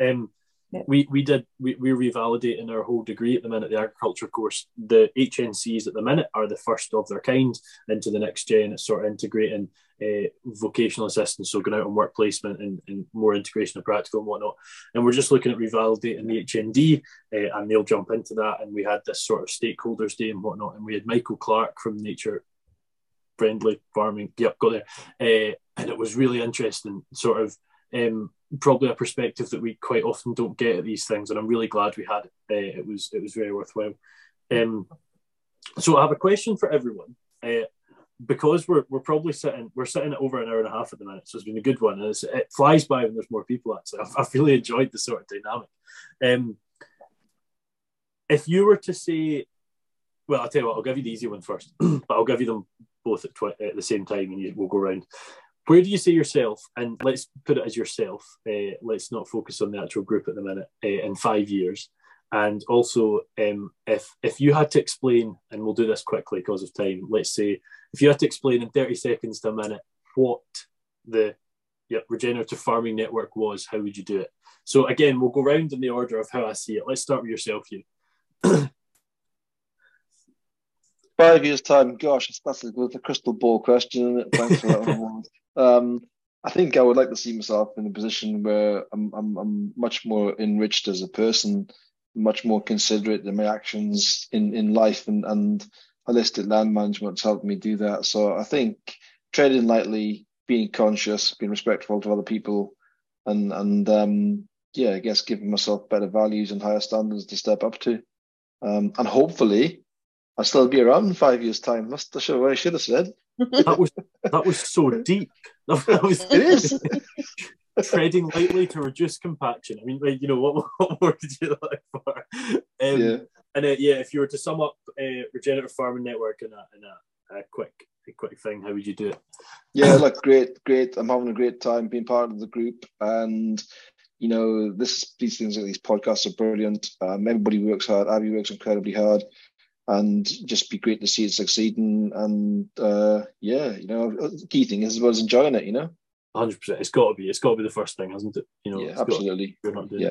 Um, Yeah. we we did we, we're revalidating our whole degree at the minute the agriculture course the HNCs at the minute are the first of their kind into the next gen it's sort of integrating uh, vocational assistance so going out on work placement and, and more integration of practical and whatnot. And we're just looking at revalidating the HND uh, and they'll jump into that. And we had this sort of stakeholders day and whatnot. And we had Michael Clark from Nature Friendly Farming. Yep got there. Uh, and it was really interesting sort of um, probably a perspective that we quite often don't get at these things, and I'm really glad we had it. Uh, it was it was very worthwhile. Um, so I have a question for everyone. Uh, because we're, we're probably sitting we're sitting at over an hour and a half at the minute, so it's been a good one. And it flies by when there's more people. Actually, I've, I've really enjoyed the sort of dynamic. Um, if you were to say, well, I'll tell you what, I'll give you the easy one first, but I'll give you them both at, twi- at the same time, and you, we'll go around where do you see yourself and let's put it as yourself uh, let's not focus on the actual group at the minute uh, in five years and also um, if if you had to explain and we'll do this quickly because of time let's say if you had to explain in 30 seconds to a minute what the yeah, regenerative farming network was how would you do it so again we'll go round in the order of how i see it let's start with yourself you Five years' time, gosh, that's a, crystal ball question, isn't it? Thanks for that. Um, I think I would like to see myself in a position where I'm, I'm, I'm much more enriched as a person, much more considerate in my actions in, in life, and, and holistic land management has helped me do that. So I think treading lightly, being conscious, being respectful to other people, and and um, yeah, I guess giving myself better values and higher standards to step up to, um, and hopefully I'll still be around in five years' time. That's the show I should have said. that was that was so deep that was It is. treading lightly to reduce compaction. I mean, like, you know, what, what more could you look for? Um, Yeah. And uh, yeah, if you were to sum up uh, regenerative farming network in a in a, a quick a quick thing, how would you do it? yeah, look, great, great. I'm having a great time being part of the group, and you know, this these things like these podcasts are brilliant. Um, everybody works hard. Abby works incredibly hard, and just be great to see it succeeding. And uh, yeah, you know, the key thing is as well as enjoying it. You know, Hundred percent. It's got to be. It's got to be the first thing, hasn't it? You know, yeah, absolutely. you're not doing Yeah.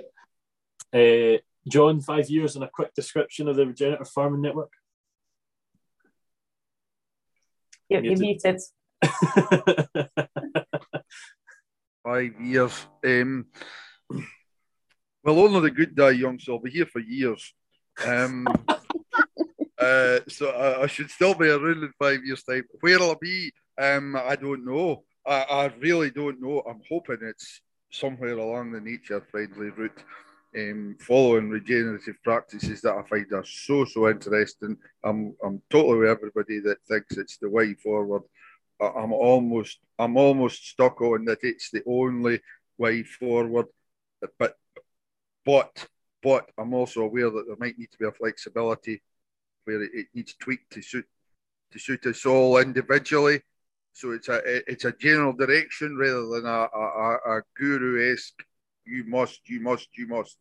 it. Uh, John, five years and a quick description of the regenerative farming network. You're, you're Muted. muted. Five years. Um, well, only the good die young, so I'll be here for years. Um, uh, so I, I, should still be around in five years' time. Where will I be? Um, I don't know. I, I really don't know. I'm hoping it's somewhere along the nature friendly route. Um, following regenerative practices that I find are so so interesting. I'm I'm totally with everybody that thinks it's the way forward. I'm almost I'm almost stuck on that it's the only way forward. But but but I'm also aware that there might need to be a flexibility where it, it needs tweaked to suit to suit us all individually. So it's a it's a general direction rather than a, a, a guru esque. You must, you must, you must.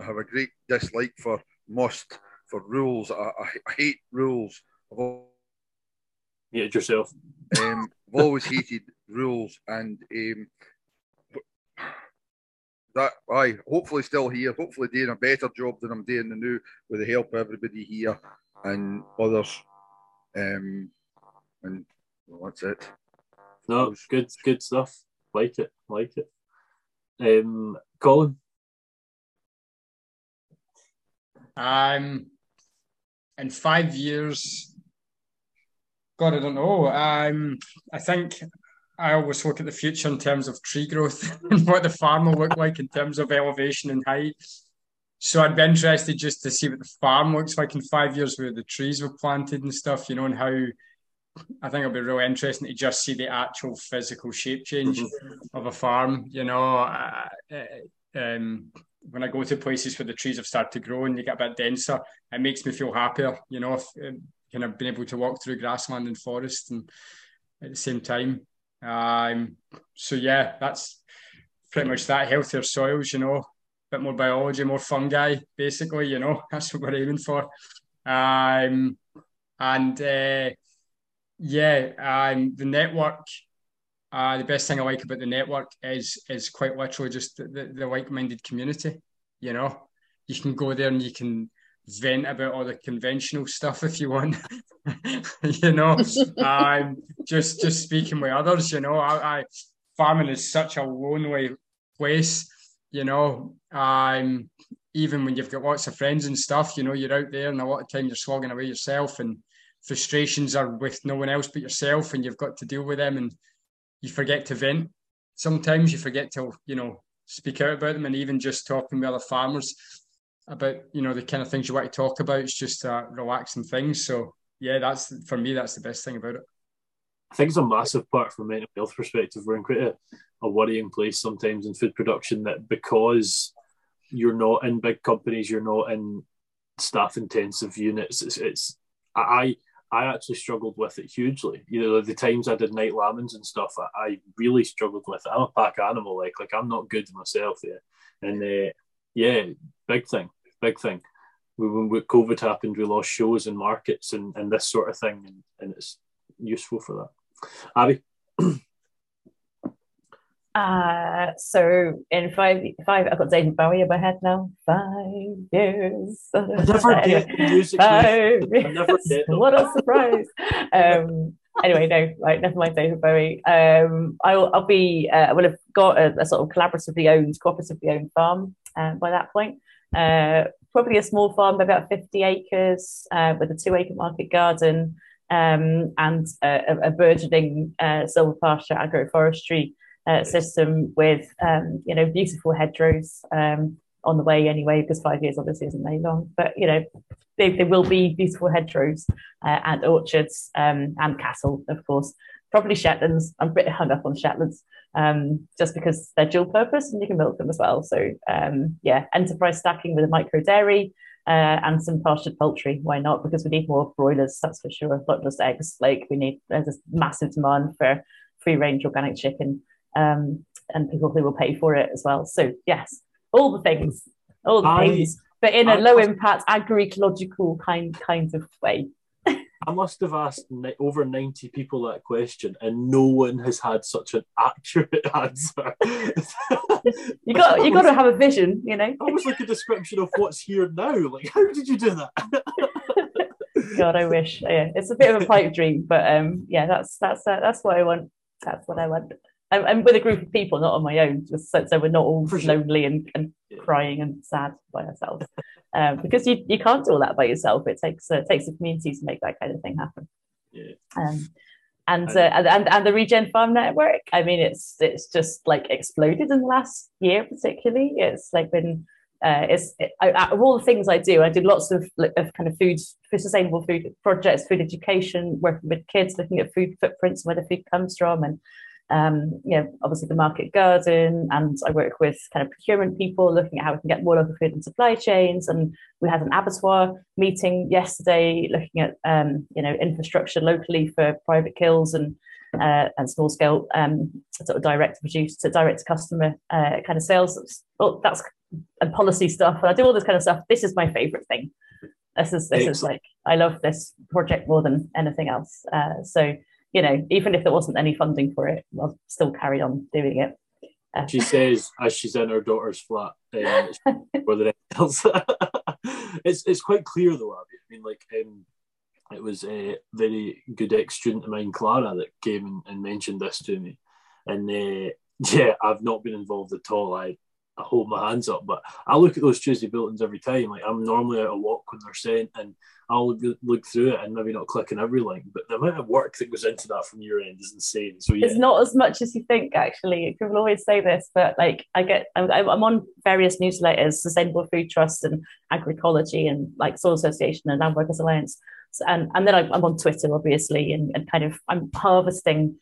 I have a great dislike for must for rules. I, I hate rules. I've Hate yourself. Um, I've always hated rules, and um, that I hopefully still here. Hopefully doing a better job than I'm doing now with the help of everybody here and others. Um, and well, that's it. No, good, good stuff. Like it, like it. Um, Colin. Um, in five years, God, I don't know. Um, I think I always look at the future in terms of tree growth and what the farm will look like in terms of elevation and height. So I'd be interested just to see what the farm looks like in five years, where the trees were planted and stuff, you know, and how I think it'll be really interesting to just see the actual physical shape change mm-hmm. of a farm. You know, uh, uh, um, when I go to places where the trees have started to grow and they get a bit denser, it makes me feel happier. You know, if, um, kind of been able to walk through grassland and forest and at the same time. Um, so yeah, that's pretty much that. Healthier soils, you know, a bit more biology, more fungi, basically. You know, that's what we're aiming for. Um, and uh, yeah, um, the network. Uh, the best thing I like about the network is is quite literally just the, the, the like-minded community. You know, you can go there and you can vent about all the conventional stuff if you want. you know, um, just just speaking with others. You know, I, I farming is such a lonely place. You know, um, even when you've got lots of friends and stuff, you know, you're out there and a lot of time you're slogging away yourself and frustrations are with no one else but yourself and you've got to deal with them and you forget to vent. Sometimes you forget to, you know, speak out about them and even just talking with other farmers about you know the kind of things you want to talk about. It's just relaxing things. So yeah, that's for me. That's the best thing about it. I think it's a massive part from a mental health perspective. We're in quite a, a worrying place sometimes in food production that because you're not in big companies, you're not in staff intensive units. It's, it's I I actually struggled with it hugely. You know, the times I did night lambings and stuff, I, I really struggled with it. I'm a pack animal, like like I'm not good myself yet, and uh, yeah, big thing, big thing. When, when COVID happened, we lost shows and markets and, and this sort of thing, and, and it's useful for that. Abby. Uh, so in five, five, I've got David Bowie in my head now. Five years. I never anyway, music. Five years. What a surprise! um, anyway, no, right, never mind David Bowie. Um, I'll, I'll be, uh, I will have got a, a, sort of collaboratively owned, cooperatively owned farm uh, by that point. Uh, probably a small farm, about 50 acres, uh, with a two acre market garden um, and a, a burgeoning uh, silvopasture agroforestry uh, system with, um, you know, beautiful hedgerows um, on the way anyway, because five years obviously isn't very long, but, you know, there will be beautiful hedgerows uh, and orchards um, and cattle, of course. Probably Shetlands. I'm a bit hung up on Shetlands um, just because they're dual purpose and you can milk them as well. So um, yeah, enterprise stacking with a micro dairy uh, and some pastured poultry. Why not? Because we need more broilers, that's for sure. Not just eggs. Like we need there's a massive demand for free range organic chicken um, and people who will pay for it as well. So yes, all the things, all the I, things, but in a low impact agroecological kind kind of way. I must have asked over 90 people that question, and no one has had such an accurate answer. you got you got to have a vision, you know. Almost like a description of what's here now. Like, how did you do that? God, I wish. Yeah, it's a bit of a pipe dream, but um, yeah, that's that's uh, that's what I want. That's what I want. I'm, I'm, with a group of people, not on my own, just so, so we're not all sure. lonely and, and crying and sad by ourselves. Um, because you, you can't do all that by yourself. It takes uh, it takes a community to make that kind of thing happen. Yeah. Um, and, uh, and and the Regen Farm network. I mean, it's it's just like exploded in the last year, particularly. It's like been uh, it's it, I, of all the things I do, I do lots of, of kind of food for sustainable food projects, food education, working with kids, looking at food footprints, where the food comes from, and um, you know, obviously the market garden, and I work with kind of procurement people looking at how we can get more local food and supply chains. And we had an abattoir meeting yesterday, looking at um, you know infrastructure locally for private kills and uh, and small scale um, sort of direct to produce to direct to customer uh, kind of sales. Well, that's and policy stuff, and I do all this kind of stuff. This is my favorite thing. This is this is like I love this project more than anything else. Uh, so you know, even if there wasn't any funding for it, I'll still carry on doing it. Uh, she says as she's in her daughter's flat um, more than anything else. it's it's quite clear though, Abby. I mean, like um, it was a very good ex student of mine, Clara, that came and, and mentioned this to me, and uh, yeah, I've not been involved at all. I I hold my hands up. But I look at those Tuesday bulletins every time. Like I'm normally out a walk when they're sent, and I'll look, look through it and maybe not click on every link. But the amount of work that goes into that from your end is insane. So yeah. it's not as much as you think. Actually, people always say this, but like I get, I'm, I'm on various newsletters, Sustainable Food Trust and Agroecology, and like Soil Association and Land Workers Alliance. And, and then I'm on Twitter, obviously, and, and kind of I'm harvesting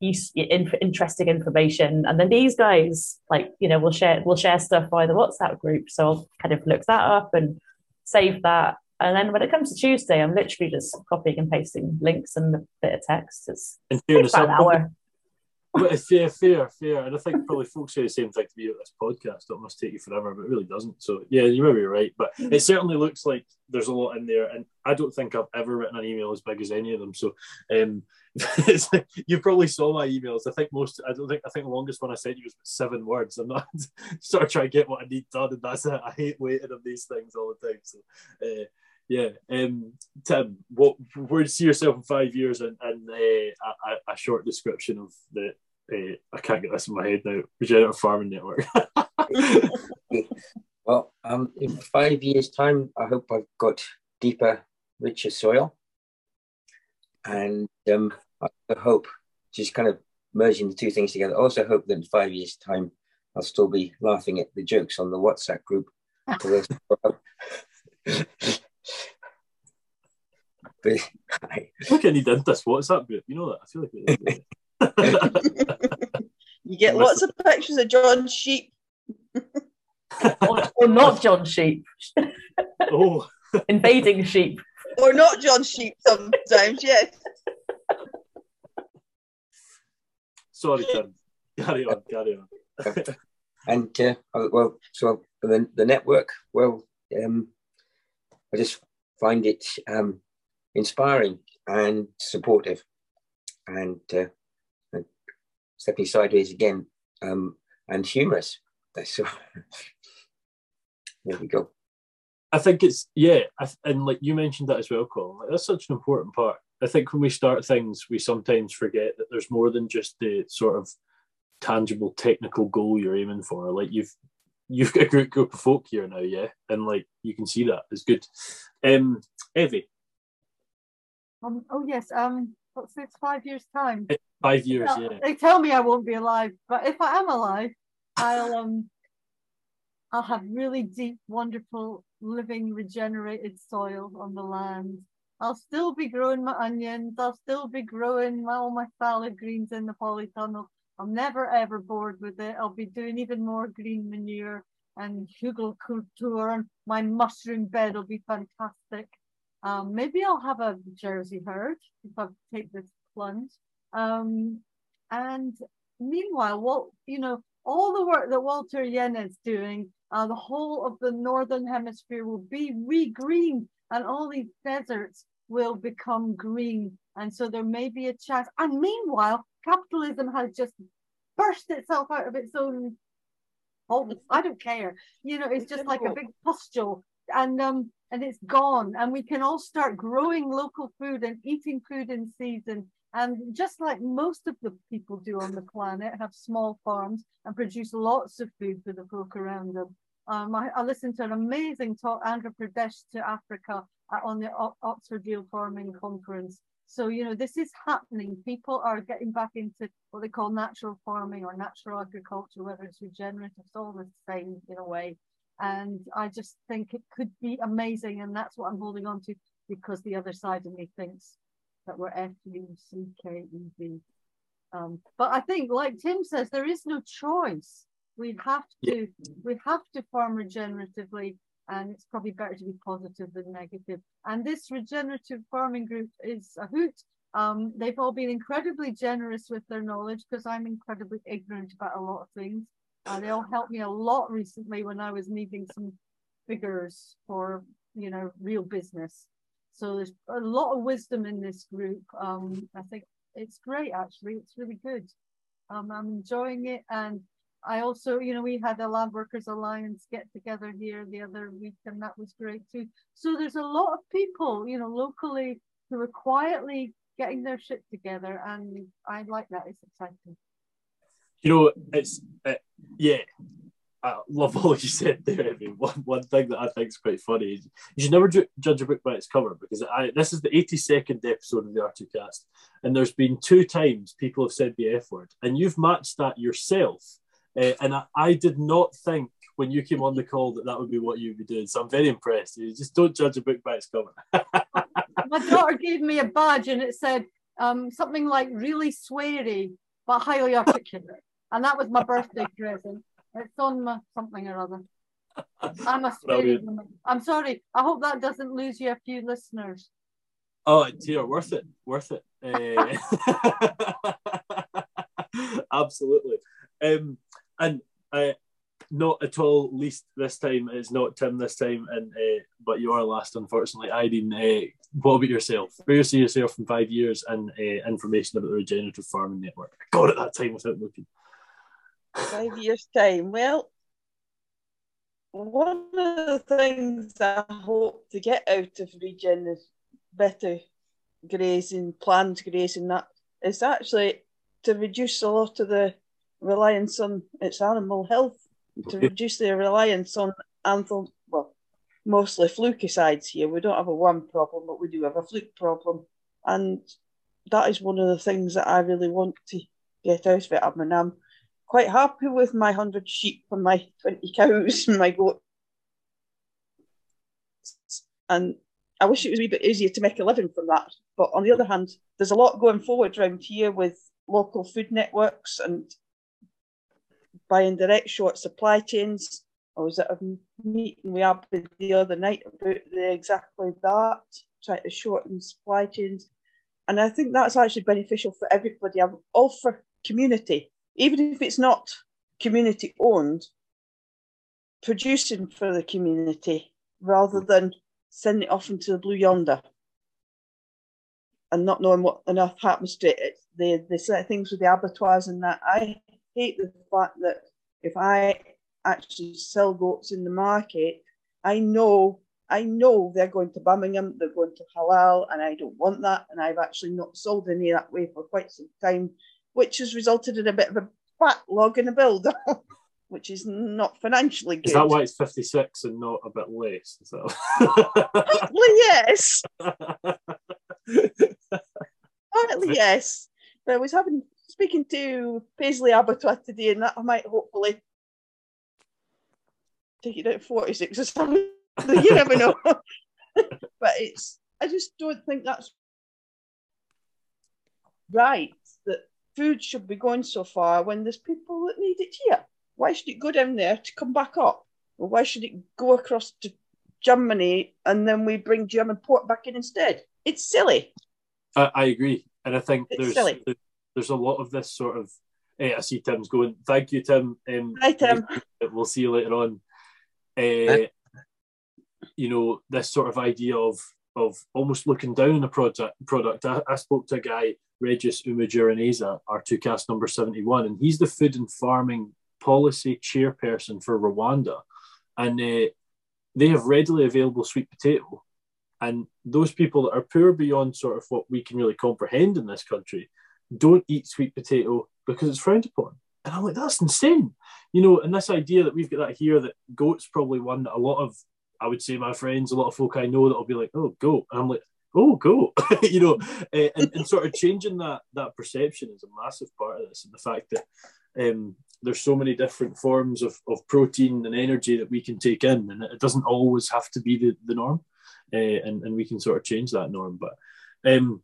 use, interesting information. And then these guys, like you know, we'll share we'll share stuff via the WhatsApp group. So I'll kind of look that up and save that. And then when it comes to Tuesday, I'm literally just copying and pasting links and a bit of text. It's, it's about an hour. But fair, fair, fair. And I think probably folks say the same thing to me at this podcast. It must take you forever, but it really doesn't. So yeah, you may be right. But it certainly looks like there's a lot in there. And I don't think I've ever written an email as big as any of them. So um, you probably saw my emails. I think most. I don't think. I think the longest one I sent you was seven words. I'm not sort of trying to get what I need done, and that's it. I hate waiting on these things all the time. So. Uh, yeah, um, Tim, what where do you see yourself in five years, and, and uh, a, a, short description of the uh, I can't get this in my head now. Regenerative farming network. well, um, in five years' time, I hope I've got deeper, richer soil, and um, I hope just kind of merging the two things together. I also hope that in five years' time, I'll still be laughing at the jokes on the WhatsApp group. But I, Look, any dentist WhatsApp group. You know that. I feel like you get lots of pictures of John Sheep. or, or, not John Sheep. oh, invading sheep. Or not John Sheep sometimes. Yes. Sorry, Tim. Carry on. Carry on. and uh, well, so the the network. Well, um, I just find it um, inspiring and supportive, and, uh, and stepping sideways again, um, and humorous. So. there we go. I think it's yeah, and like you mentioned that as well, Colin. Like that's such an important part. I think when we start things, we sometimes forget that there's more than just the sort of tangible technical goal you're aiming for. Like you've you've got a great group of folk here now, yeah, and like you can see that it's good. Um, Evie, um, oh yes. Um, what's it? Five years time. Five years. Yeah. They tell me I won't be alive, but if I am alive, I'll um, I'll have really deep, wonderful, living, regenerated soil on the land. I'll still be growing my onions. I'll still be growing my, all my salad greens in the polytunnel. I'm never ever bored with it. I'll be doing even more green manure and hugelkultur, and my mushroom bed will be fantastic. Um, maybe I'll have a Jersey herd if I take this plunge. Um, and meanwhile, what you know, all the work that Walter Jehne is doing, uh, the whole of the northern hemisphere will be re-green, and all these deserts will become green. And so there may be a chance. And meanwhile, capitalism has just burst itself out of its own hole. I don't care. You know, it's just like a big pustule. And um, and it's gone. And we can all start growing local food and eating food in season. And just like most of the people do on the planet, have small farms and produce lots of food for the folk around them. Um, I, I, listened to an amazing talk, Andhra Pradesh to Africa, uh, on the o Oxford Real Farming Conference. So, you know, this is happening. People are getting back into what they call natural farming or natural agriculture, whether it's regenerative, it's all the same in a way. And I just think it could be amazing. And that's what I'm holding on to because the other side of me thinks that we're F U C K E V. Um, but I think, like Tim says, there is no choice. We have to, we have to farm regeneratively, and it's probably better to be positive than negative. And this regenerative farming group is a hoot. Um, they've all been incredibly generous with their knowledge because I'm incredibly ignorant about a lot of things. Uh, they all helped me a lot recently when I was needing some figures for, you know, real business. So there's a lot of wisdom in this group. Um, I think it's great, actually. It's really good. Um, I'm enjoying it. And I also, you know, we had a Land Workers Alliance get together here the other week, and that was great too. So there's a lot of people, you know, locally who are quietly getting their shit together, and I like that. It's exciting. You know, it's uh, yeah. I love all you said there. I mean, one, one thing that I think is quite funny is you should never ju- judge a book by its cover because I this is the 82nd episode of the R2Kast, and there's been two times people have said the F word, and you've matched that yourself. Uh, and I, I, did not think when you came on the call that that would be what you'd be doing. So I'm very impressed. You just don't judge a book by its cover. My daughter gave me a badge and it said um, something like really sweary but highly articulate. And that was my birthday present. It's on my something or other. I'm a spirit woman. I'm sorry. I hope that doesn't lose you a few listeners. Oh, dear, worth it, worth it. Uh, absolutely. Um, and uh, not at all least this time. It's not Tim this time, and uh, but you are last, unfortunately. Irene, uh, what about yourself? Where you see yourself in five years and uh, information about the Regenerative Farming Network? I got it that time without looking five years' time. Well, one of the things I hope to get out of regen is better grazing, planned grazing, that is actually to reduce a lot of the reliance on its animal health, to reduce the reliance on anthem, well, mostly flukicides here. We don't have a worm problem, but we do have a fluke problem. And that is one of the things that I really want to get out of it. I mean, I'm quite happy with my 100 sheep and my 20 cows and my goat. And I wish it was a bit easier to make a living from that. But on the other hand, there's a lot going forward around here with local food networks and buying direct short supply chains. I was at a meeting we had the other night about the, exactly that, trying to shorten supply chains. And I think that's actually beneficial for everybody, all for community even if it's not community owned, producing for the community rather mm. than sending it off into the blue yonder and not knowing what enough happens to it. They, they say things with the abattoirs and that. I hate the fact that if I actually sell goats in the market, I know I know they're going to Birmingham, they're going to halal, and I don't want that. And I've actually not sold any that way for quite some time which has resulted in a bit of a backlog in a build which is not financially good. Is that why it's 56 and not a bit less? So. Partly yes. Partly yes. But I was having speaking to Paisley Abattoir today, and that I might hopefully take it at 46 or something. you never know. but it's I just don't think that's right food should be going so far when there's people that need it here? Why should it go down there to come back up? Or why should it go across to Germany and then we bring German pork back in instead? It's silly. I, I agree. And I think there's, there's, there's a lot of this sort of. Hey, I see Tim's going. Thank you, Tim. Um, Hi, Tim. We'll see you later on. Uh, you know, this sort of idea of of almost looking down on a product. Product. I, I spoke to a guy Regis Umajuraneza, R2Kast number 71, and he's the food and farming policy chairperson for Rwanda. And uh, they have readily available sweet potato. And those people that are poor beyond sort of what we can really comprehend in this country don't eat sweet potato because it's frowned upon. And I'm like, that's insane. You know, and this idea that we've got that here that goat's probably one that a lot of, I would say, my friends, a lot of folk I know that'll be like, oh, goat. And I'm like, oh, goat. you know, uh, and, and sort of changing that that perception is a massive part of this. And the fact that um, there's so many different forms of, of protein and energy that we can take in, and it doesn't always have to be the, the norm. Uh, and, and we can sort of change that norm. But um,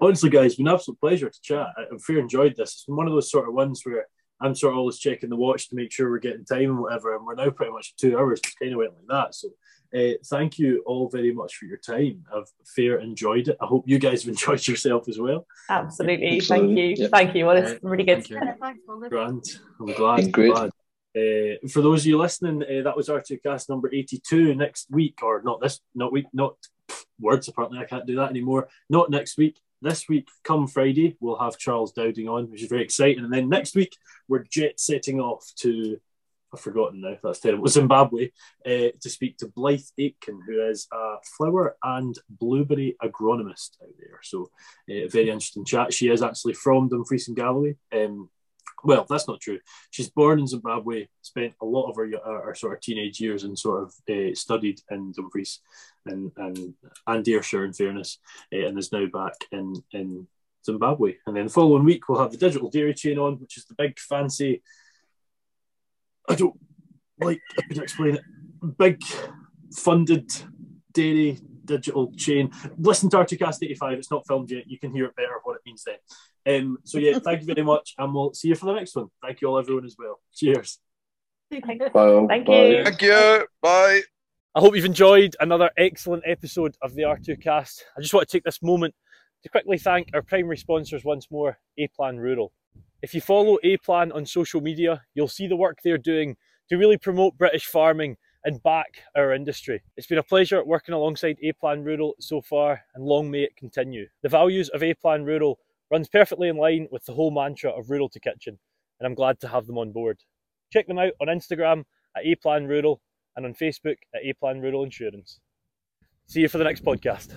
honestly, guys, it's been an absolute pleasure to chat. I've very enjoyed this. It's been one of those sort of ones where I'm sort of always checking the watch to make sure we're getting time and whatever. And we're now pretty much two hours. It's kind of went like that. So uh, thank you all very much for your time. I've fair enjoyed it. I hope you guys have enjoyed yourself as well. Absolutely. Absolutely. Thank you. Yep. Thank you. Well, it's uh, really good. Grant. I'm glad. I'm glad. Uh, for those of you listening, uh, that was R2Kast number 82 next week, or not this, not week, not pff, words. Apparently, I can't do that anymore. Not next week this week, come Friday, we'll have Charles Dowding on, which is very exciting. And then next week, we're jet setting off to, I've forgotten now, that's terrible, Zimbabwe, uh, to speak to Blythe Aitken, who is a flower and blueberry agronomist out there. So, uh, very interesting chat. She is actually from Dumfries and Galloway. Um, well, that's not true. She's born in Zimbabwe, spent a lot of her, her sort of teenage years and sort of uh, studied in Dumfries and and and Ayrshire, in fairness, uh, and is now back in in Zimbabwe. And then the following week we'll have the digital dairy chain on, which is the big fancy. I don't like. I could explain it. Big funded dairy digital chain. Listen to R2Kast 85. It's not filmed yet. You can hear it better what it means then. Um, so yeah, thank you very much, and we'll see you for the next one. Thank you all, everyone, as well. Cheers. Bye. Thank you. Thank you. Bye. I hope you've enjoyed another excellent episode of the R2Kast. I just want to take this moment to quickly thank our primary sponsors once more, A Plan Rural. If you follow A Plan on social media, you'll see the work they're doing to really promote British farming and back our industry. It's been a pleasure working alongside A Plan Rural so far, and long may it continue. The values of A Plan Rural runs perfectly in line with the whole mantra of rural to kitchen, and I'm glad to have them on board. Check them out on Instagram at aplan rural and on Facebook at aplan rural insurance. See you for the next podcast.